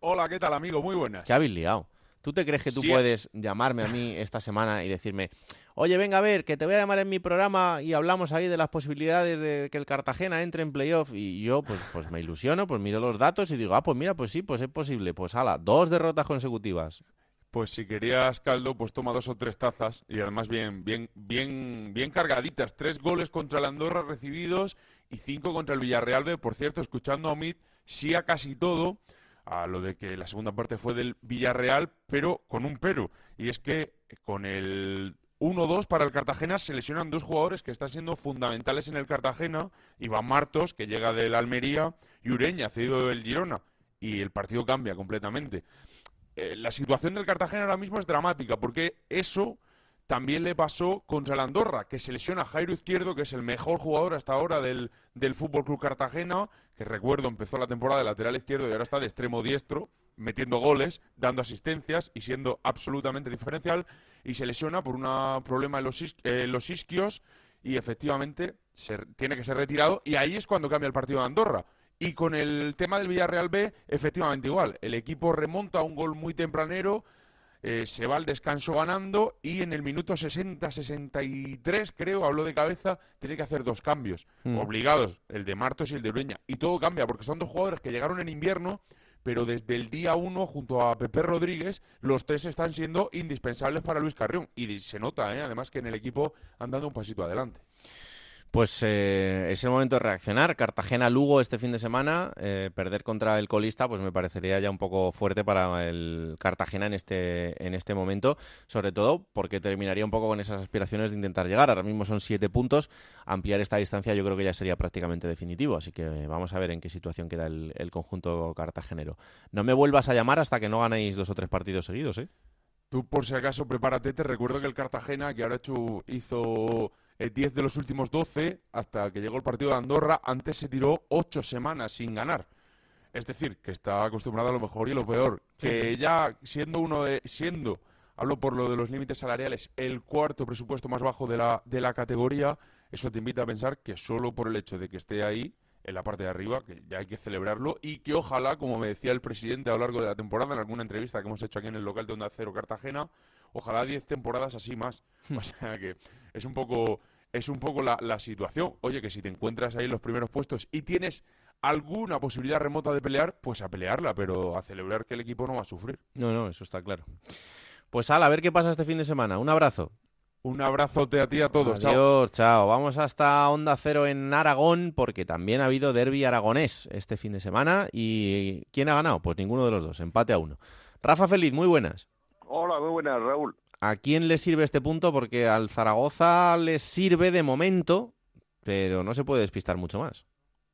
Hola, ¿qué tal, amigo? Muy buenas. ¿Qué habéis liado? ¿Tú te crees que tú puedes llamarme a mí esta semana y decirme, oye, venga a ver, que te voy a llamar en mi programa y hablamos ahí de las posibilidades de que el Cartagena entre en playoff? Y yo, pues, pues me ilusiono, pues miro los datos y digo, ah, pues mira, pues sí, pues es posible. Pues ala, dos derrotas consecutivas pues si querías caldo, pues toma dos o tres tazas y además bien, bien, bien, bien cargaditas. Tres goles contra el Andorra recibidos y cinco contra el Villarreal B. Por cierto, escuchando a Omid, sí a casi todo, a lo de que la segunda parte fue del Villarreal, pero con un pero. Y es que con el 1-2 para el Cartagena se lesionan dos jugadores que están siendo fundamentales en el Cartagena, Iván Martos, que llega del Almería, y Ureña, cedido del Girona. Y el partido cambia completamente. Eh, la situación del Cartagena ahora mismo es dramática, porque eso también le pasó contra el Andorra, que se lesiona Jairo Izquierdo, que es el mejor jugador hasta ahora del, del Fútbol Club Cartagena, que recuerdo empezó la temporada de lateral izquierdo y ahora está de extremo diestro, metiendo goles, dando asistencias y siendo absolutamente diferencial, y se lesiona por un problema en los, los isquios y efectivamente se, tiene que ser retirado, y ahí es cuando cambia el partido de Andorra y con el tema del Villarreal B, efectivamente igual. El equipo remonta un gol muy tempranero, eh, se va al descanso ganando y en el minuto 60-63, creo, habló de cabeza, tiene que hacer dos cambios mm. obligados, el de Martos y el de Ureña. Y todo cambia porque son dos jugadores que llegaron en invierno, pero desde el día uno, junto a Pepe Rodríguez, los tres están siendo indispensables para Luis Carrión. Y se nota, ¿eh? además, que en el equipo han dado un pasito adelante. Pues eh, es el momento de reaccionar. Cartagena-Lugo este fin de semana, eh, perder contra el colista, pues me parecería ya un poco fuerte para el Cartagena en este, en este momento, sobre todo porque terminaría un poco con esas aspiraciones de intentar llegar. Ahora mismo son siete puntos, ampliar esta distancia yo creo que ya sería prácticamente definitivo, así que vamos a ver en qué situación queda el, el conjunto cartagenero. No me vuelvas a llamar hasta que no ganéis dos o tres partidos seguidos, ¿eh? Tú por si acaso prepárate, te recuerdo que el Cartagena, que ahora hecho, hizo 10 de los últimos 12 hasta que llegó el partido de Andorra. Antes se tiró 8 semanas sin ganar. Es decir, que está acostumbrado a lo mejor y lo peor. Que ya siendo uno de. siendo, hablo por lo de los límites salariales, el cuarto presupuesto más bajo de la, de la categoría, eso te invita a pensar que solo por el hecho de que esté ahí, en la parte de arriba, que ya hay que celebrarlo, y que ojalá, como me decía el presidente a lo largo de la temporada, en alguna entrevista que hemos hecho aquí en el local de Onda Cero Cartagena, ojalá 10 temporadas así más. Hmm. o sea que es un poco, es un poco la, la situación. Oye, que si te encuentras ahí en los primeros puestos y tienes alguna posibilidad remota de pelear, pues a pelearla, pero a celebrar que el equipo no va a sufrir. No, no, eso está claro. Pues Al, a ver qué pasa este fin de semana. Un abrazo. Un abrazote a ti a todos. Adiós, chao. chao. Vamos hasta Onda Cero en Aragón porque también ha habido derby aragonés este fin de semana. ¿Y quién ha ganado? Pues ninguno de los dos. Empate a uno. Rafa Feliz, muy buenas. Hola, muy buenas, Raúl. ¿A quién le sirve este punto? Porque al Zaragoza le sirve de momento, pero no se puede despistar mucho más.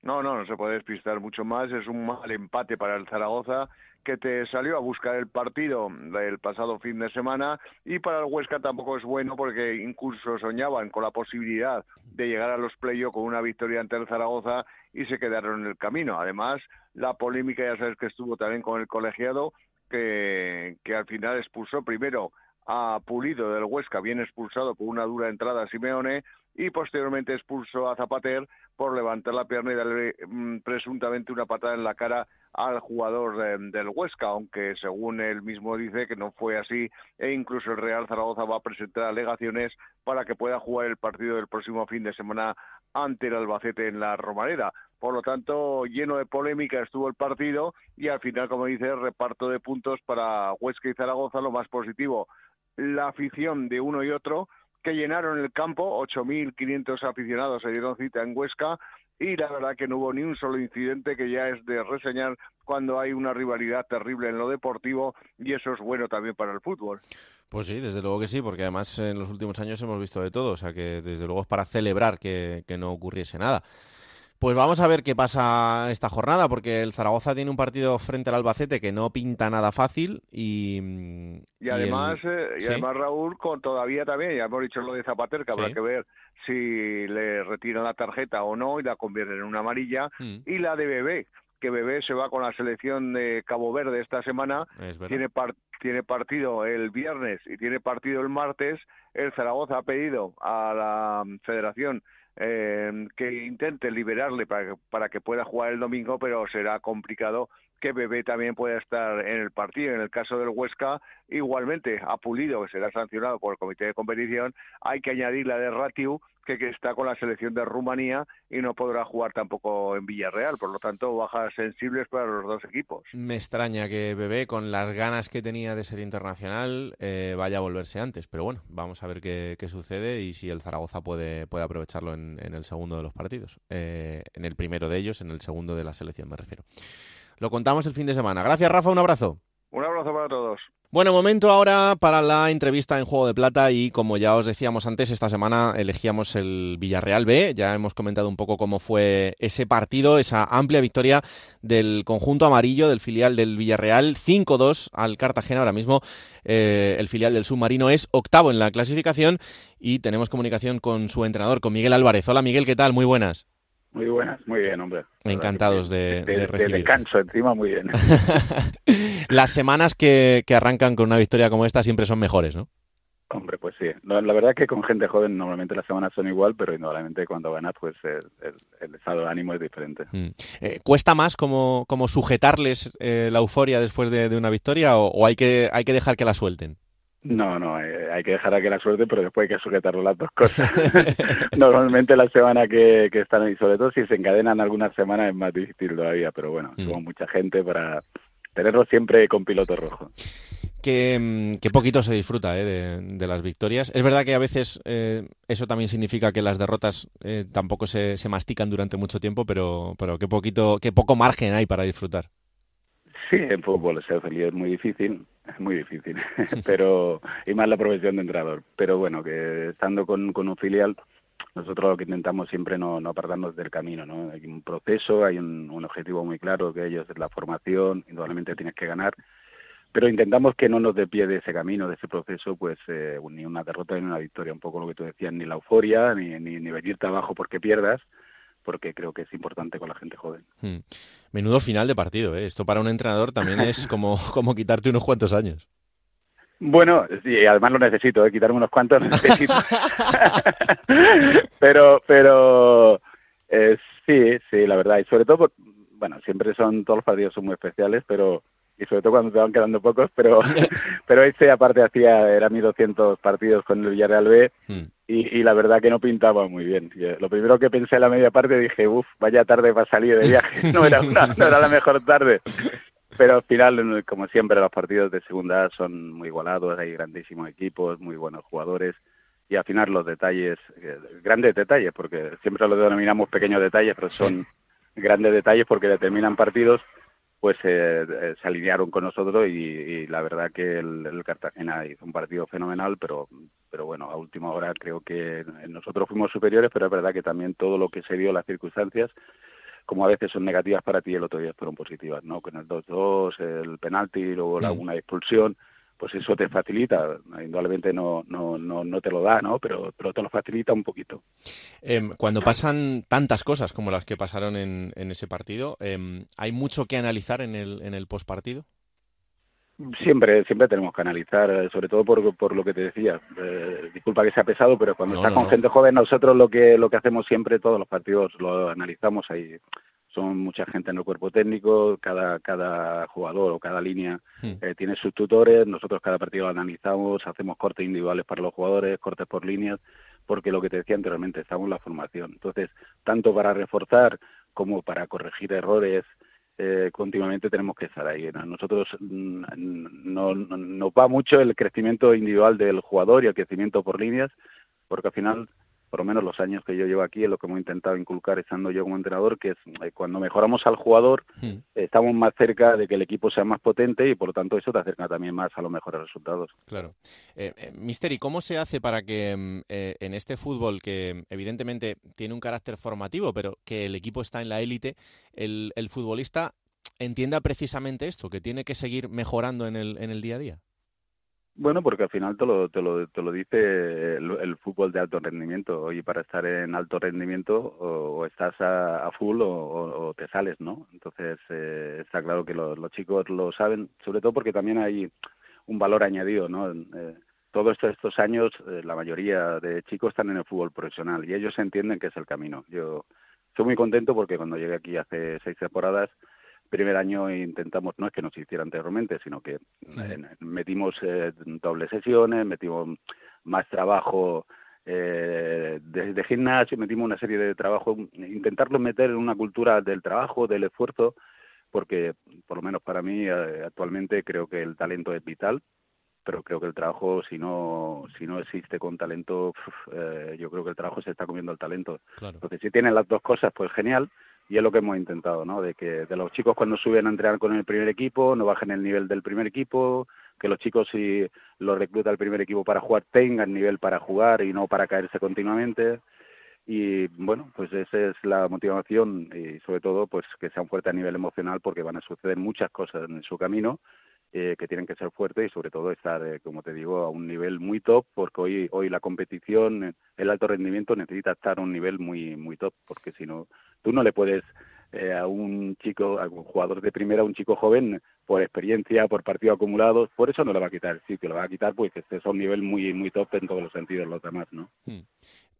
No, no, no se puede despistar mucho más. Es un mal empate para el Zaragoza que te salió a buscar el partido del pasado fin de semana y para el Huesca tampoco es bueno porque incluso soñaban con la posibilidad de llegar a los playoffs con una victoria ante el Zaragoza y se quedaron en el camino. Además, la polémica ya sabes que estuvo también con el colegiado que, que al final expulsó primero a Pulido del Huesca, bien expulsado por una dura entrada a Simeone y posteriormente expulsó a Zapater por levantar la pierna y darle mm, presuntamente una patada en la cara al jugador del Huesca, aunque según él mismo dice que no fue así e incluso el Real Zaragoza va a presentar alegaciones para que pueda jugar el partido del próximo fin de semana ante el Albacete en la Romareda. Por lo tanto, lleno de polémica estuvo el partido y al final, como dice, reparto de puntos para Huesca y Zaragoza, lo más positivo. La afición de uno y otro, que llenaron el campo, 8.500 aficionados se dieron cita en Huesca y la verdad que no hubo ni un solo incidente que ya es de reseñar cuando hay una rivalidad terrible en lo deportivo y eso es bueno también para el fútbol. Pues sí, desde luego que sí, porque además en los últimos años hemos visto de todo, o sea que desde luego es para celebrar que, que no ocurriese nada. Pues vamos a ver qué pasa esta jornada, porque el Zaragoza tiene un partido frente al Albacete que no pinta nada fácil y... Y además, eh, y además Raúl, con todavía también, ya hemos dicho lo de Zapater, que habrá que ver si le retiran la tarjeta o no y la convierten en una amarilla, mm. y la de Bebé, que Bebé se va con la selección de Cabo Verde esta semana, tiene, tiene partido el viernes y tiene partido el martes, el Zaragoza ha pedido a la Federación eh, que intente liberarle para, para que pueda jugar el domingo, pero será complicado que Bebé también pueda estar en el partido. En el caso del Huesca, igualmente ha pulido, que será sancionado por el comité de competición. Hay que añadir la de Ratiu, que, está con la selección de Rumanía y no podrá jugar tampoco en Villarreal. Por lo tanto, bajas sensibles para los dos equipos. Me extraña que Bebé, con las ganas que tenía de ser internacional, eh, vaya a volverse antes. Pero bueno, vamos a ver qué, sucede y si el Zaragoza puede, puede aprovecharlo en, el segundo de los partidos. Eh, en el primero de ellos, en el segundo de la selección, me refiero. Lo contamos el fin de semana. Gracias, Rafa. Un abrazo. Un abrazo para todos. Bueno, momento ahora para la entrevista en Juego de Plata y como ya os decíamos antes, esta semana elegíamos el Villarreal B, ya hemos comentado un poco cómo fue ese partido, esa amplia victoria del conjunto amarillo del filial del Villarreal, 5-2 al Cartagena, ahora mismo eh, el filial del submarino es octavo en la clasificación y tenemos comunicación con su entrenador, con Miguel Álvarez. Hola Miguel, ¿qué tal? Muy buenas. Muy buenas, muy bien, hombre. Encantados de, de, de, descanso encima, muy bien. *laughs* Las semanas que, que, arrancan con una victoria como esta siempre son mejores, ¿no? Hombre, pues sí. la verdad es que con gente joven normalmente las semanas son igual, pero indudablemente cuando ganas, pues el, estado de ánimo es diferente. Mm. Eh, ¿Cuesta más como, como sujetarles eh, la euforia después de, una victoria o, o hay, que, hay que dejar que la suelten? No, no, eh, hay que dejar a que la suerte, pero después hay que sujetarlo las dos cosas. *laughs* Normalmente la semana que, que están, y sobre todo si se encadenan algunas semanas es más difícil todavía, pero bueno, mm. mucha gente para tenerlo siempre con piloto rojo. Que, mm, poquito se disfruta eh, de, las victorias. Es verdad que a veces eh, eso también significa que las derrotas eh, tampoco se, se, mastican durante mucho tiempo, pero, pero qué poquito, qué poco margen hay para disfrutar. Sí, en fútbol ser feliz es muy difícil, es muy difícil, *laughs* pero y más la profesión de entrenador. Pero bueno, que estando con, con un filial, nosotros lo que intentamos siempre no, no apartarnos del camino, ¿no? Hay un proceso, hay un, un objetivo muy claro que ellos es la formación, indudablemente tienes que ganar, pero intentamos que no nos pie de ese camino, de ese proceso, pues eh, ni una derrota ni una victoria, un poco lo que tú decías, ni la euforia, ni, ni, ni venirte abajo porque pierdas, porque creo que es importante con la gente joven. Hmm. Menudo final de partido, ¿eh? Esto para un entrenador también es *laughs* como, como quitarte unos cuantos años. Bueno, sí, además lo necesito, ¿eh? quitarme unos cuantos necesito. *laughs* pero, pero eh, sí, sí, la verdad. Y sobre todo, bueno, siempre son, todos los partidos son muy especiales, pero y sobre todo cuando te van quedando pocos, pero *laughs* pero este aparte hacía, era 1200 partidos con el Villarreal B hmm. Y, y, la verdad que no pintaba muy bien. Lo primero que pensé en la media parte dije, uff, vaya tarde para salir de viaje, *laughs* no era, no era la mejor tarde. Pero al final, como siempre, los partidos de segunda son muy igualados, hay grandísimos equipos, muy buenos jugadores y al final los detalles, eh, grandes detalles, porque siempre lo denominamos pequeños detalles, pero son grandes detalles porque determinan partidos pues eh, eh, se alinearon con nosotros y, la verdad que el, Cartagena hizo un partido fenomenal, pero pero bueno, a última hora creo que nosotros fuimos superiores, pero es verdad que también todo lo que se dio, las circunstancias, como a veces son negativas para ti, el otro día fueron positivas, ¿no? Con el 2-2, el penalti, luego la, Mm. una expulsión, pues eso te facilita, indudablemente no, no, no, no te lo da, ¿no? Pero, pero te lo facilita un poquito. Em, cuando pasan tantas cosas como las que pasaron en, en ese partido, em, ¿hay mucho que analizar en el, en el postpartido? Siempre, siempre tenemos que analizar, eh, sobre todo por, por lo que te decía. Eh, disculpa que sea pesado, pero cuando No, estás no, con no. gente joven, nosotros lo que lo que hacemos siempre, todos los partidos lo analizamos ahí. Son mucha gente en el cuerpo técnico, cada cada jugador o cada línea Hmm. eh, tiene sus tutores. Nosotros cada partido lo analizamos, hacemos cortes individuales para los jugadores, cortes por líneas, porque lo que te decía anteriormente, estamos en la formación. Entonces, tanto para reforzar como para corregir errores eh, continuamente tenemos que estar ahí. ¿no? Nosotros mm, no, no- nos va mucho el crecimiento individual del jugador y el crecimiento por líneas, porque al final, por lo menos los años que yo llevo aquí, es lo que hemos intentado inculcar estando yo como entrenador, que es eh, cuando mejoramos al jugador, estamos más cerca de que el equipo sea más potente y por lo tanto eso te acerca también más a los mejores resultados. Claro. Eh, eh, Misteri, ¿cómo se hace para que mm, eh, en este fútbol que mm, evidentemente tiene un carácter formativo, pero que el equipo está en la élite, el, el futbolista entienda precisamente esto, que tiene que seguir mejorando en el, en el día a día? Bueno, porque al final te lo, te lo, te lo dice el, fútbol de alto rendimiento. Y para estar en alto rendimiento o, estás a, a full o te sales, ¿no? Entonces eh, está claro que lo- los chicos lo saben, sobre todo porque también hay un valor añadido, ¿no? Eh, todos estos, estos años eh, la mayoría de chicos están en el fútbol profesional y ellos entienden que es el camino. Yo estoy muy contento porque cuando llegué aquí hace seis temporadas primer año intentamos, no es que nos hiciera anteriormente, sino que eh, metimos eh, dobles sesiones, metimos más trabajo eh, de, de gimnasio, metimos una serie de trabajo, intentarlo meter en una cultura del trabajo, del esfuerzo, porque por lo menos para mí eh, actualmente creo que el talento es vital, pero creo que el trabajo si no si no existe con talento uf, eh, yo creo que el trabajo se está comiendo el talento Claro. entonces si tienen las dos cosas pues genial y es lo que hemos intentado no de que de los chicos cuando suben a entrenar con el primer equipo no bajen el nivel del primer equipo que los chicos si los recluta el primer equipo para jugar tengan nivel para jugar y no para caerse continuamente. Y bueno pues esa es la motivación y sobre todo pues que sean fuertes a nivel emocional porque van a suceder muchas cosas en su camino eh, que tienen que ser fuertes y sobre todo estar eh, como te digo a un nivel muy top porque hoy hoy la competición el alto rendimiento necesita estar a un nivel muy muy top porque si no tú no le puedes eh, a un chico a un jugador de primera a un chico joven por experiencia por partidos acumulados por eso no le va a quitar el sitio le va a quitar pues que estés a un nivel muy muy top en todos los sentidos los demás no Hmm.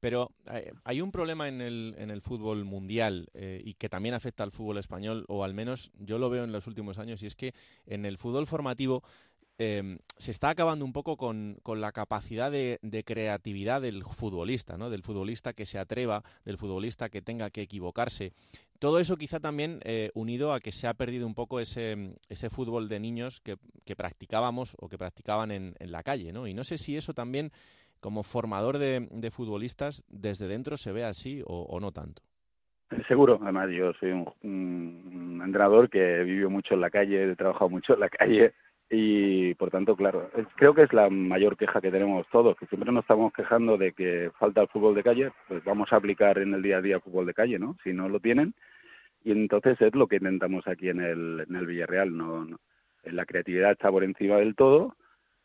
Pero eh, hay un problema en el, en el fútbol mundial eh, y que también afecta al fútbol español, o al menos yo lo veo en los últimos años, y es que en el fútbol formativo eh, se está acabando un poco con, con la capacidad de, creatividad del futbolista, ¿no? del futbolista que se atreva, del futbolista que tenga que equivocarse. Todo eso quizá también eh, unido a que se ha perdido un poco ese, ese fútbol de niños que, que practicábamos o que practicaban en, en la calle. ¿no? Y no sé si eso también como formador de, de futbolistas, desde dentro se ve así o, o no tanto. Seguro, además yo soy un, un entrenador que vivió mucho en la calle, he trabajado mucho en la calle y por tanto, claro, es- creo que es la mayor queja que tenemos todos, que siempre nos estamos quejando de que falta el fútbol de calle, pues vamos a aplicar en el día a día fútbol de calle, ¿no? Si no lo tienen, y entonces es lo que intentamos aquí en el, en el Villarreal, no, no- la creatividad está por encima del todo,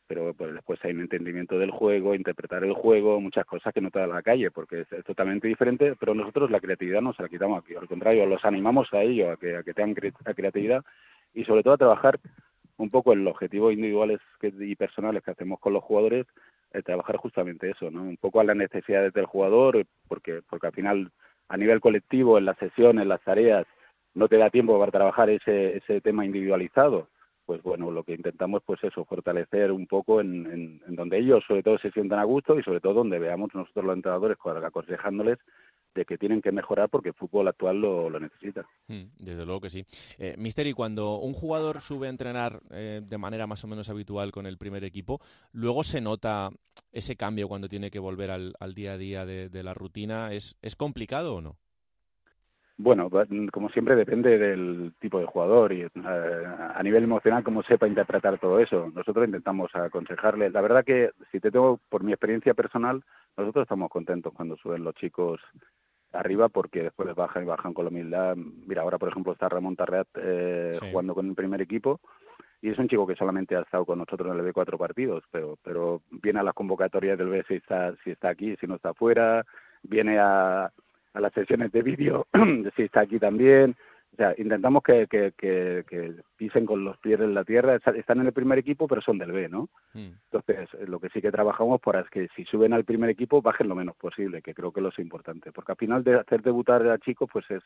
pero pues después hay un entendimiento del juego, interpretar el juego, muchas cosas que no te da la calle, porque es, es totalmente diferente, pero nosotros la creatividad no se la quitamos aquí, al contrario, los animamos a ello, a que, a que tengan cre- a creatividad y sobre todo a trabajar un poco en los objetivos individuales que- y personales que hacemos con los jugadores, eh, trabajar justamente eso, ¿no? Un poco a las necesidades del jugador, porque, porque al final a nivel colectivo, en las sesiones, en las tareas, no te da tiempo para trabajar ese, ese tema individualizado pues bueno, lo que intentamos pues eso, fortalecer un poco en, en, en donde ellos sobre todo se sientan a gusto y sobre todo donde veamos nosotros los entrenadores aconsejándoles de que tienen que mejorar porque el fútbol actual lo, lo necesita. Mm, Desde luego que sí. Eh, Misteri, cuando un jugador sube a entrenar eh, de manera más o menos habitual con el primer equipo, luego se nota ese cambio cuando tiene que volver al, al día a día de, de la rutina. ¿Es, ¿Es complicado o no? Bueno, como siempre depende del tipo de jugador y eh, a nivel emocional cómo sepa interpretar todo eso. Nosotros intentamos aconsejarle. La verdad que si te tengo por mi experiencia personal, nosotros estamos contentos cuando suben los chicos arriba porque después bajan y bajan con la humildad. Mira, ahora por ejemplo está Ramón Tarreat eh, jugando con el primer equipo y es un chico que solamente ha estado con nosotros en el B cuatro partidos, pero pero viene a las convocatorias del B si está si está aquí, si no está fuera, viene a, a las sesiones de vídeo *clears throat* si está aquí también. O sea, intentamos que, que, que, pisen con los pies en la tierra. Están en el primer equipo, pero son del B, ¿no? Mm. Entonces, lo que sí que trabajamos para es que si suben al primer equipo, bajen lo menos posible, que creo que lo es importante. Porque al final de hacer debutar a chicos, pues es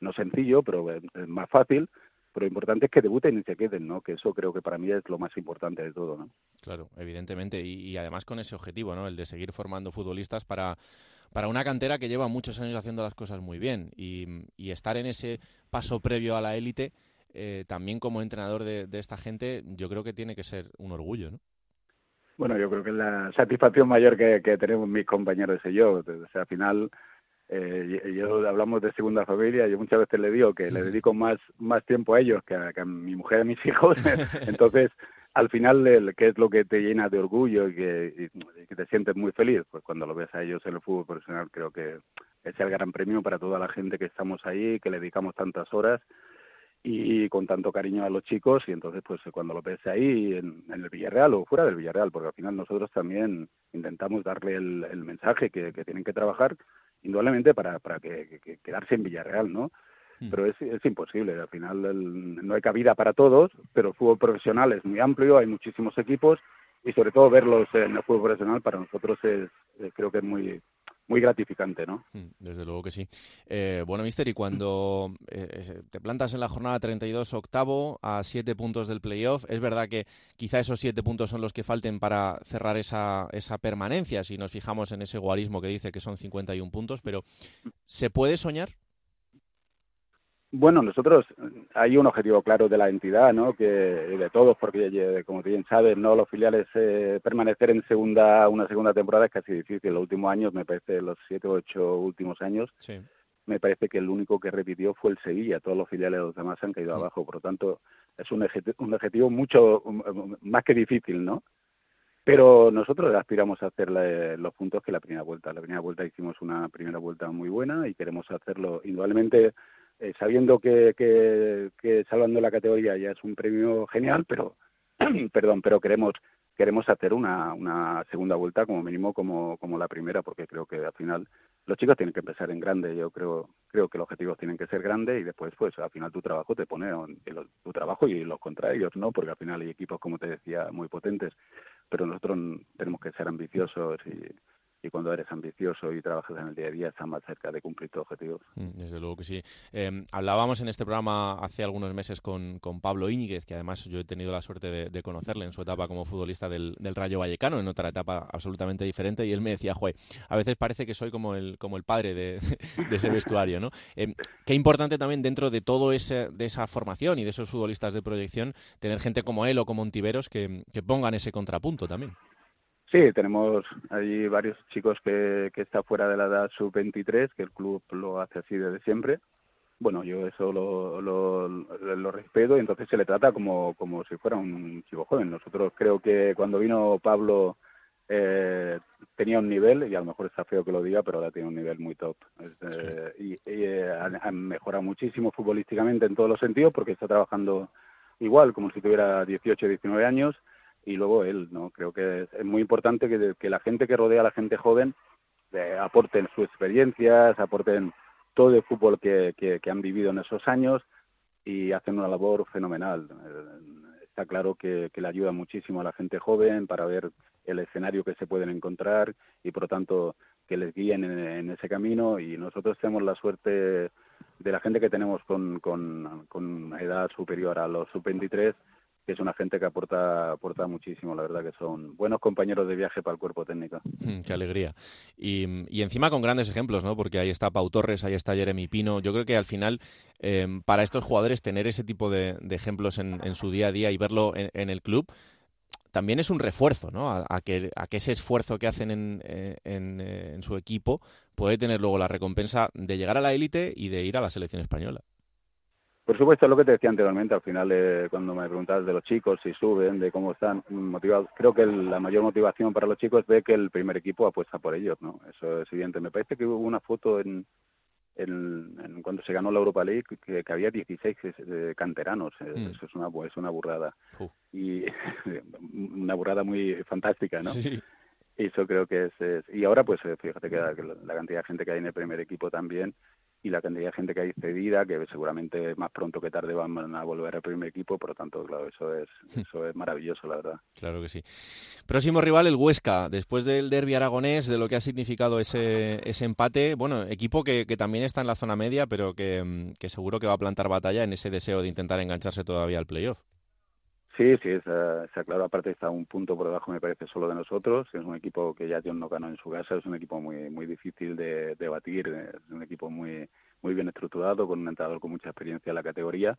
no sencillo, pero es más fácil pero lo importante es que debuten y se queden, ¿no? Que eso creo que para mí es lo más importante de todo, ¿no? Claro, evidentemente, y, además con ese objetivo, ¿no? El de seguir formando futbolistas para, para una cantera que lleva muchos años haciendo las cosas muy bien y, estar en ese paso previo a la élite, eh, también como entrenador de, esta gente, yo creo que tiene que ser un orgullo, ¿no? Bueno, yo creo que es la satisfacción mayor que, que tenemos mis compañeros y yo. O sea, al final eh, yo hablamos de segunda familia, yo muchas veces le digo que le dedico más, más tiempo a ellos que a, mi mujer y a mis *laughs* hijos, *laughs* entonces al final, el, ¿qué es lo que te llena de orgullo y que, que, te sientes muy feliz? Pues cuando lo ves a ellos en el fútbol profesional, creo que es el gran premio para toda la gente que estamos ahí, que le dedicamos tantas horas y con tanto cariño a los chicos y entonces pues cuando lo ves ahí en, el Villarreal o fuera del Villarreal, porque al final nosotros también intentamos darle el, el mensaje que, que tienen que trabajar indudablemente para, para que, quedarse en Villarreal, ¿no? Hmm. Pero es, es imposible, al final no hay cabida para todos, pero el fútbol profesional es muy amplio, hay muchísimos equipos y sobre todo verlos en el fútbol profesional para nosotros es, eh, creo que es muy muy gratificante, ¿no? Hmm, desde luego que sí. Eh, bueno, Mister, y cuando eh, te plantas en la jornada 32 octavo a siete puntos del playoff, es verdad que quizá esos siete puntos son los que falten para cerrar esa, esa permanencia, si nos fijamos en ese guarismo que dice que son 51 puntos, pero ¿se puede soñar? Bueno, nosotros hay un objetivo claro de la entidad, ¿no? Que de todos, porque como bien sabes, no los filiales eh, permanecer en segunda una segunda temporada es casi difícil. Los últimos años, me parece, los siete o ocho últimos años, me parece que el único que repitió fue el Sevilla. Todos los filiales los demás han caído abajo. Por lo tanto, es un, un objetivo mucho más que difícil, ¿no? Pero nosotros aspiramos a hacer los puntos que la primera vuelta. La primera vuelta hicimos una primera vuelta muy buena y queremos hacerlo indudablemente eh, sabiendo que, que, salvando la categoría ya es un premio genial, pero *clears throat* perdón, pero queremos queremos hacer una, una segunda vuelta como mínimo como, como la primera, porque creo que al final los chicos tienen que empezar en grande. Yo creo creo que los objetivos tienen que ser grandes y después, pues al final tu trabajo te pone tu trabajo y los contrarios, ¿no? Porque al final hay equipos, como te decía, muy potentes, pero nosotros tenemos que ser ambiciosos y y cuando eres ambicioso y trabajas en el día a día estás más cerca de cumplir tus objetivos. Mm, desde luego que sí. Em, hablábamos en este programa hace algunos meses con, con, Pablo Íñiguez, que además yo he tenido la suerte de, conocerle en su etapa como futbolista del, del, Rayo Vallecano, en otra etapa absolutamente diferente, y él me decía, Joder, a veces parece que soy como el, como el padre de, *laughs* de ese vestuario, ¿no? Em, qué importante también dentro de todo ese, de esa formación y de esos futbolistas de proyección, tener gente como él o como Ontiveros que, que pongan ese contrapunto también. Sí, tenemos allí varios chicos que, que está fuera de la edad sub-23, que el club lo hace así desde siempre. Bueno, yo eso lo, lo, lo, respeto y entonces se le trata como, como si fuera un chico joven. Nosotros creo que cuando vino Pablo eh, tenía un nivel, y a lo mejor está feo que lo diga, pero ahora tiene un nivel muy top. Eh, y, eh, ha mejorado muchísimo futbolísticamente en todos los sentidos porque está trabajando igual, como si tuviera 18, 19 años y luego él, ¿no? Creo que es, muy importante que, que, la gente que rodea a la gente joven eh, aporten sus experiencias, aporten todo el fútbol que, que, han vivido en esos años y hacen una labor fenomenal. Eh, está claro que, que, le ayuda muchísimo a la gente joven para ver el escenario que se pueden encontrar y por lo tanto que les guíen en, ese camino y nosotros tenemos la suerte de la gente que tenemos con, con, con edad superior a los sub-23 que es una gente que aporta, aporta muchísimo, la verdad que son buenos compañeros de viaje para el cuerpo técnico. Mm, qué alegría. Y, y, encima con grandes ejemplos, ¿no? Porque ahí está Pau Torres, ahí está Jeremy Pino. Yo creo que al final, em, para estos jugadores, tener ese tipo de, ejemplos en, su día a día y verlo en, el club, también es un refuerzo, ¿no? A, que, a que ese esfuerzo que hacen en, eh, en su equipo puede tener luego la recompensa de llegar a la élite y de ir a la selección española. Por supuesto, lo que te decía anteriormente, al final, eh, cuando me preguntabas de los chicos, si suben, de cómo están motivados, creo que la mayor motivación para los chicos es ver que el primer equipo apuesta por ellos, ¿no? Eso es evidente. Me parece que hubo una foto en, en, cuando se ganó la Europa League que, había 16 eh, canteranos. Eh, mm. Eso es una, es una burrada. Y *laughs* una burrada muy fantástica, ¿no? Sí. Eso creo que es, Y ahora, pues fíjate que la cantidad de gente que hay en el primer equipo también y la cantidad de gente que hay cedida, que seguramente más pronto que tarde van a volver al primer equipo, por lo tanto, claro, eso es, hmm. eso es maravilloso, la verdad. Claro que sí. Próximo rival, el Huesca, después del derby aragonés, de lo que ha significado ese, ese empate, bueno, equipo que, que también está en la zona media, pero que, que seguro que va a plantar batalla en ese deseo de intentar engancharse todavía al playoff. Sí, sí, está, claro. Aparte está un punto por debajo, me parece, solo de nosotros. Es un equipo que ya John no ganó en su casa. Es un equipo muy muy difícil de, de batir. Es un equipo muy muy bien estructurado, con un entrenador con mucha experiencia en la categoría,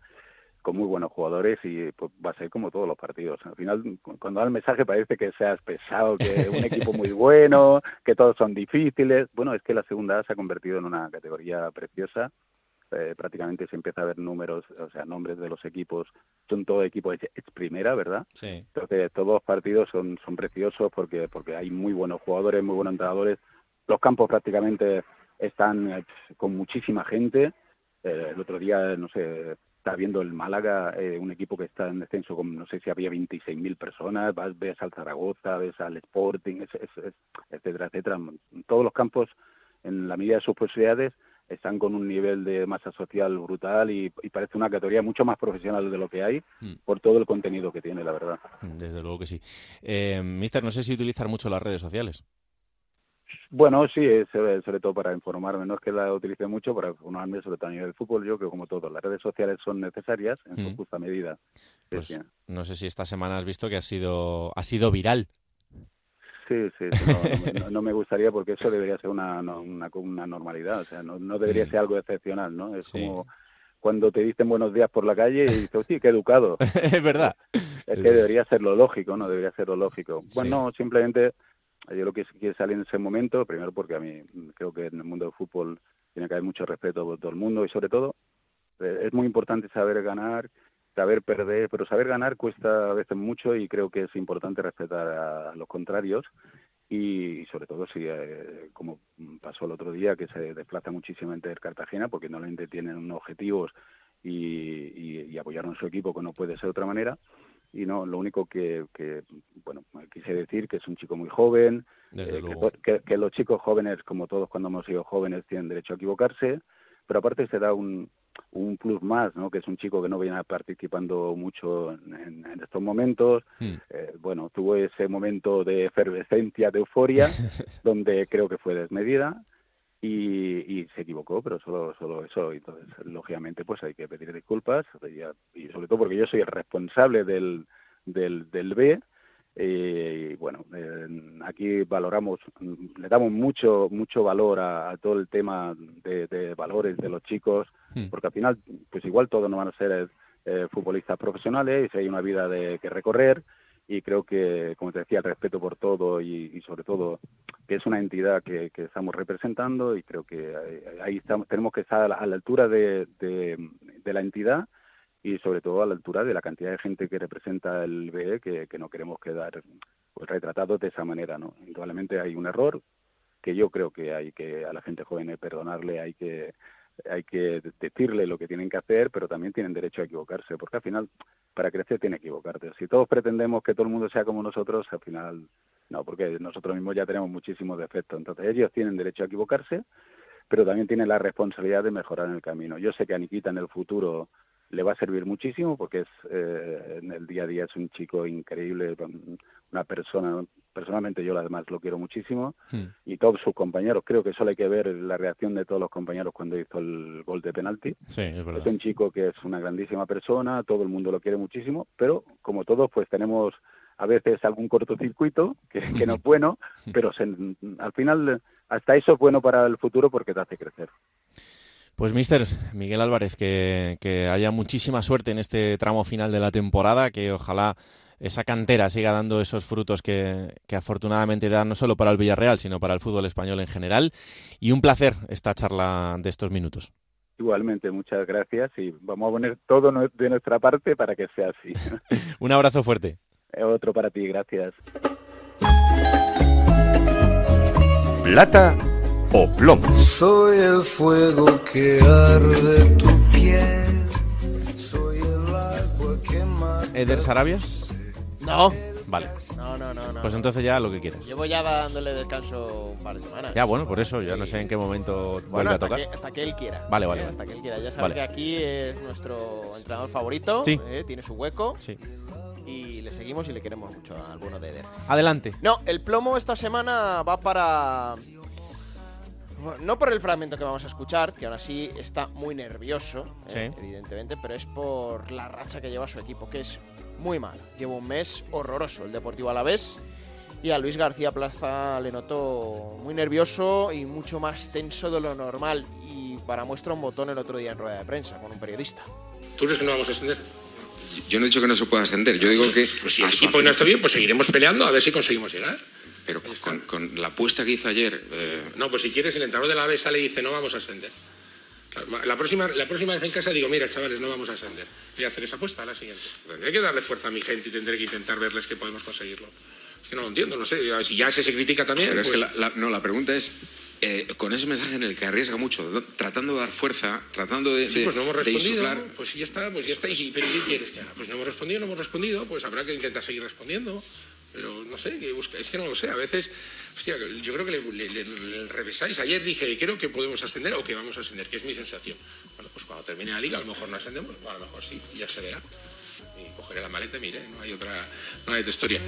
con muy buenos jugadores y pues, va a ser como todos los partidos. Al final, cuando da el mensaje parece que seas pesado, que un equipo muy *laughs* bueno, que todos son difíciles. Bueno, es que la segunda se ha convertido en una categoría preciosa eh, prácticamente se empieza a ver números, o sea, nombres de los equipos, son todo equipos es primera, ¿verdad? Sí. Entonces, todos los partidos son, son preciosos porque, porque hay muy buenos jugadores, muy buenos entrenadores. Los campos prácticamente están eh, con muchísima gente. Eh, el otro día, no sé, está viendo el Málaga, un equipo que está en descenso, con, no sé si había 26.000 personas, vas, ves al Zaragoza, ves al Sporting, etcétera, etcétera. Todos los campos, en la medida de sus posibilidades, están con un nivel de masa social brutal y, parece una categoría mucho más profesional de lo que hay mm. por todo el contenido que tiene, la verdad. Desde luego que sí. Eh, mister, no sé si utilizar mucho las redes sociales. Bueno, sí, sobre todo para informarme. No es que la utilice mucho para informarme sobre todo a nivel del fútbol. Yo que como todo, las redes sociales son necesarias en su mm. justa medida. Pues no sé si esta semana has visto que ha sido, ha sido viral Sí, sí, no, me gustaría porque eso debería ser una, una, una normalidad, o sea, no, no debería ser algo excepcional, ¿no? Es como cuando te dicen buenos días por la calle y dices, sí, qué educado. *laughs* es verdad. Es que debería ser lo lógico, ¿no? Debería ser lo lógico. Bueno, simplemente yo lo que quiero salir en ese momento, primero porque a mí creo que en el mundo del fútbol tiene que haber mucho respeto por todo el mundo y sobre todo eh, es muy importante saber ganar saber perder, pero saber ganar cuesta a veces mucho y creo que es importante respetar a los contrarios. Y sobre todo si, eh, como pasó el otro día, que se desplaza muchísimo entre Cartagena porque no le tienen unos objetivos y, y, apoyaron a su equipo, que no puede ser de otra manera. Y no, lo único que, que bueno, quise decir que es un chico muy joven, eh, que, que, los chicos jóvenes, como todos cuando hemos sido jóvenes, tienen derecho a equivocarse, pero aparte se da un, un plus más, ¿no? que es un chico que no viene participando mucho en, estos momentos. Hmm. Eh, bueno, tuvo ese momento de efervescencia, de euforia, *laughs* donde creo que fue desmedida y, se equivocó, pero solo, solo eso. Entonces, lógicamente, pues hay que pedir disculpas y, sobre todo porque yo soy el responsable del, del, del B y bueno, aquí valoramos, le damos mucho mucho valor a, todo el tema de, valores de los chicos, hmm. porque al final, pues igual todos no van a ser eh, futbolistas profesionales y hay una vida de que recorrer y creo que, como te decía, el respeto por todo y, sobre todo que es una entidad que, estamos representando y creo que ahí, estamos, tenemos que estar a la, altura de, de la entidad y sobre todo a la altura de la cantidad de gente que representa el BE que, no queremos quedar pues, retratados de esa manera, ¿no? Indudablemente hay un error que yo creo que hay que a la gente joven perdonarle, hay que hay que decirle lo que tienen que hacer, pero también tienen derecho a equivocarse, porque al final para crecer tiene que equivocarte. Si todos pretendemos que todo el mundo sea como nosotros, al final no, porque nosotros mismos ya tenemos muchísimos defectos. Entonces ellos tienen derecho a equivocarse, pero también tienen la responsabilidad de mejorar en el camino. Yo sé que a Nikita en el futuro le va a servir muchísimo porque es eh, en el día a día es un chico increíble, una persona, personalmente yo además lo quiero muchísimo hmm. y todos sus compañeros, creo que solo hay que ver la reacción de todos los compañeros cuando hizo el gol de penalti. es, un chico que es una grandísima persona, todo el mundo lo quiere muchísimo, pero como todos pues tenemos a veces algún cortocircuito que, que no es *laughs* bueno, pero al final hasta eso es bueno para el futuro porque te hace crecer. Pues mister Miguel Álvarez, que, haya muchísima suerte en este tramo final de la temporada, que ojalá esa cantera siga dando esos frutos que, que, afortunadamente da no solo para el Villarreal, sino para el fútbol español en general. Y un placer esta charla de estos minutos. Igualmente, muchas gracias y vamos a poner todo de nuestra parte para que sea así. *laughs* Un abrazo fuerte. Otro para ti, gracias. Plata o plomo. Soy el fuego que arde tu piel. Soy el agua que mata. ¿Eder Sarabia? No. Vale. No, no, no, no. Pues entonces ya lo que quieras. Llevo ya dándole descanso un par de semanas. Ya, bueno, por eso, ya no sé en qué momento Bueno, vuelve a hasta tocar. que, hasta que él quiera. Vale, ¿eh? vale, vale. Hasta que él quiera. Ya sabe Vale. que aquí es nuestro entrenador favorito. Sí. ¿eh? Tiene su hueco. Sí. Y le seguimos y le queremos mucho al bueno de Eder. Adelante. No, el plomo esta semana va para. No por el fragmento que vamos a escuchar, que aún así está muy nervioso, eh, evidentemente, pero es por la racha que lleva su equipo, que es muy mala. Lleva un mes horroroso el Deportivo Alavés y a Luis García Plaza le noto muy nervioso y mucho más tenso de lo normal. Y para muestra un botón el otro día en rueda de prensa con un periodista. ¿Tú crees que no vamos a ascender? Yo no he dicho que no se pueda ascender, yo digo que... Pues si el equipo no está bien, pues seguiremos peleando a ver si conseguimos llegar. Pero con, con la apuesta que hizo ayer... eh, No, pues si quieres, el entrenador de la B sale y dice no vamos a ascender. La- próxima, la próxima vez en casa digo, mira, chavales, no vamos a ascender. Voy a hacer esa apuesta a la siguiente. Tendré que darle fuerza a mi gente y tendré que intentar verles que podemos conseguirlo. Es que no lo entiendo, no sé. Si ya se, se critica también. Pero es que pues- la, la- no, la pregunta es, eh, con ese mensaje en el que arriesga mucho, tratando de dar fuerza, tratando de, Sí, de- pues no hemos respondido. Pues ya está, pues ya está. ¿Y pero ¿qué quieres que haga? Pues no hemos respondido, no hemos respondido. Pues habrá que intentar seguir respondiendo. Pero no sé, que busca. es que no lo sé. A veces, hostia, yo creo que le, le- le- le revesáis. Ayer dije, creo que podemos ascender o que vamos a ascender, que es mi sensación. Bueno, pues cuando termine la liga, a lo mejor no ascendemos, o a lo mejor sí, ya se verá. Y cogeré la maleta y mire, no hay otra, no hay otra historia.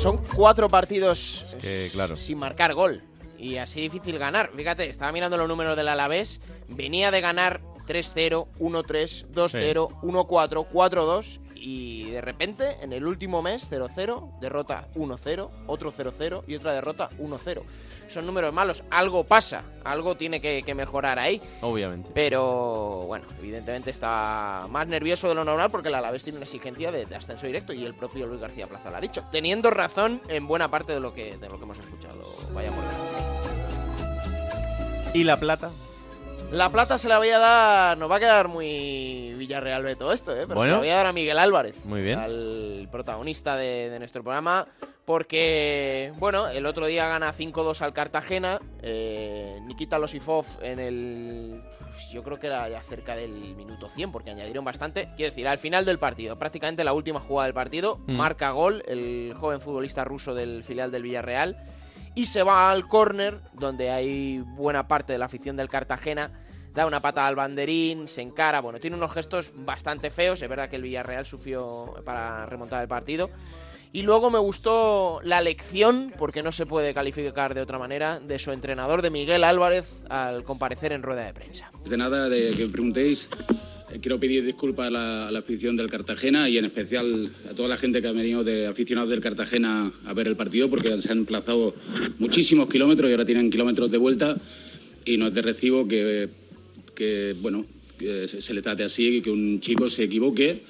Son cuatro partidos Que, claro. sin marcar gol. Y así difícil ganar. Fíjate, estaba mirando los números del Alavés. Venía de ganar 3-0, 1-3, 2-0, 1-4, 4-2. Y de repente, en el último mes, 0-0, derrota 1-0, otro 0-0 y otra derrota 1-0. Son números malos. Algo pasa. Algo tiene que, que mejorar ahí. Obviamente. Pero bueno, evidentemente está más nervioso de lo normal porque el Alavés tiene una exigencia de, de ascenso directo y el propio Luis García Plaza lo ha dicho, teniendo razón en buena parte de lo que, de lo que hemos escuchado. Vaya por delante. ¿Y la plata? La plata se la voy a dar, nos va a quedar muy Villarreal de todo esto, ¿eh? pero Bueno. se la voy a dar a Miguel Álvarez, Muy bien. al protagonista de, de nuestro programa, porque, bueno, el otro día gana 5-2 al Cartagena, eh, Nikita Losifov en el... pues, Yo creo que era ya cerca del minuto 100, porque añadieron bastante. Quiero decir, al final del partido, prácticamente la última jugada del partido, Mm. marca gol el joven futbolista ruso del filial del Villarreal y se va al córner, donde hay buena parte de la afición del Cartagena. Da una patada al banderín, se encara. Bueno, tiene unos gestos bastante feos. Es verdad que el Villarreal sufrió para remontar el partido. Y luego me gustó la lección, porque no se puede calificar de otra manera, de su entrenador, de Miguel Álvarez, al comparecer en rueda de prensa. De nada de que me preguntéis, quiero pedir disculpas a la, afición del Cartagena y en especial a toda la gente que ha venido de aficionados del Cartagena a ver el partido porque se han emplazado muchísimos kilómetros y ahora tienen kilómetros de vuelta. Y no es de recibo que, que, bueno, se, le trate así, que un chico se equivoque.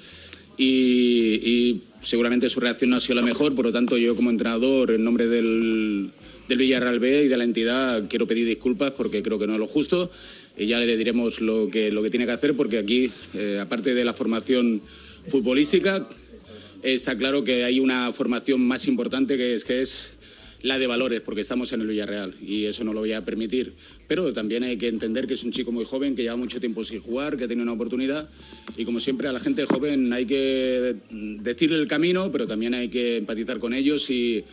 Y, y seguramente su reacción no ha sido la mejor, por lo tanto yo como entrenador en nombre del, del Villarreal B y de la entidad quiero pedir disculpas porque creo que no es lo justo y ya le diremos lo que, lo que tiene que hacer porque aquí, eh, aparte de la formación futbolística, está claro que hay una formación más importante que es, que es la de valores, porque estamos en el Villarreal y eso no lo voy a permitir. Pero también hay que entender que es un chico muy joven, que lleva mucho tiempo sin jugar, que tiene una oportunidad y como siempre a la gente joven hay que decirle el camino, pero también hay que empatizar con ellos y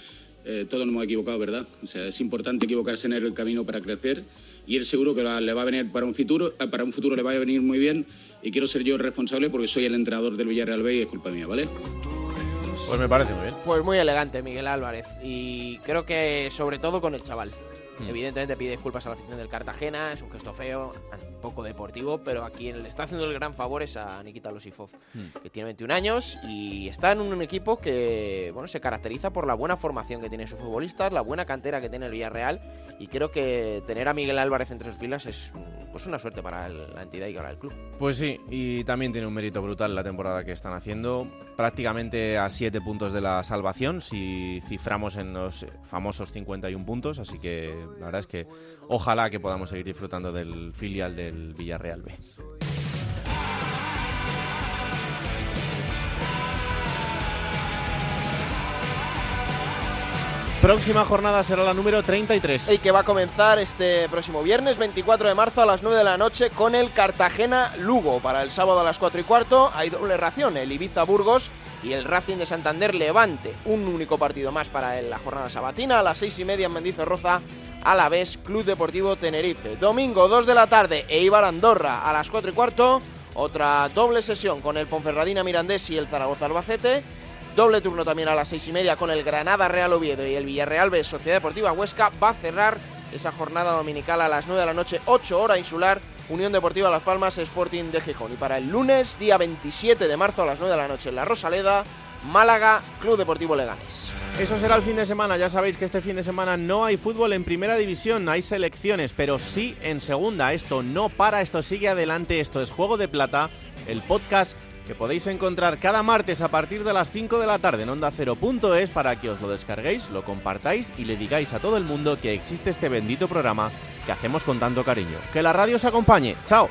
eh, todos nos hemos equivocado, ¿verdad? O sea, es importante equivocarse en el camino para crecer y él seguro que le va a venir para un futuro, eh, para un futuro le va a venir muy bien y quiero ser yo el responsable porque soy el entrenador del Villarreal B y es culpa mía, ¿vale? Pues me parece muy bien. Pues muy elegante Miguel Álvarez y creo que sobre todo con el chaval. Mm. Evidentemente pide disculpas a la afición del Cartagena, es un gesto feo, poco deportivo, pero a quien le está haciendo el gran favor es a Nikita Losifov, Mm. que tiene 21 años y está en un equipo que bueno se caracteriza por la buena formación que tiene sus futbolistas, la buena cantera que tiene el Villarreal y creo que tener a Miguel Álvarez entre sus filas es pues una suerte para la entidad y para el club. Pues sí, y también tiene un mérito brutal la temporada que están haciendo. prácticamente a 7 puntos de la salvación si ciframos en los famosos 51 puntos, así que la verdad es que ojalá que podamos seguir disfrutando del filial del Villarreal B. Próxima jornada será la número 33. Y que va a comenzar este próximo viernes 24 de marzo a las 9 de la noche con el Cartagena Lugo. Para el sábado a las 4 y cuarto hay doble ración, el Ibiza Burgos y el Racing de Santander Levante. Un único partido más para la jornada sabatina a las 6 y media en Mendizorroza. A la vez, Club Deportivo Tenerife. Domingo 2 de la tarde, Eibar Andorra a las 4 y cuarto. Otra doble sesión con el Ponferradina Mirandés y el Zaragoza Albacete. Doble turno también a las seis y media con el Granada Real Oviedo y el Villarreal B Sociedad Deportiva Huesca. Va a cerrar esa jornada dominical a las 9 de la noche, 8 hora insular. Unión Deportiva Las Palmas, Sporting de Gijón. Y para el lunes, día 27 de marzo a las 9 de la noche en La Rosaleda, Málaga, Club Deportivo Leganés. Eso será el fin de semana. Ya sabéis que este fin de semana no hay fútbol en primera división, hay selecciones, pero sí en segunda. Esto no para, esto sigue adelante. Esto es Juego de Plata, el podcast que podéis encontrar cada martes a partir de las 5 de la tarde en onda es para que os lo descarguéis, lo compartáis y le digáis a todo el mundo que existe este bendito programa que hacemos con tanto cariño. Que la radio os acompañe. ¡Chao!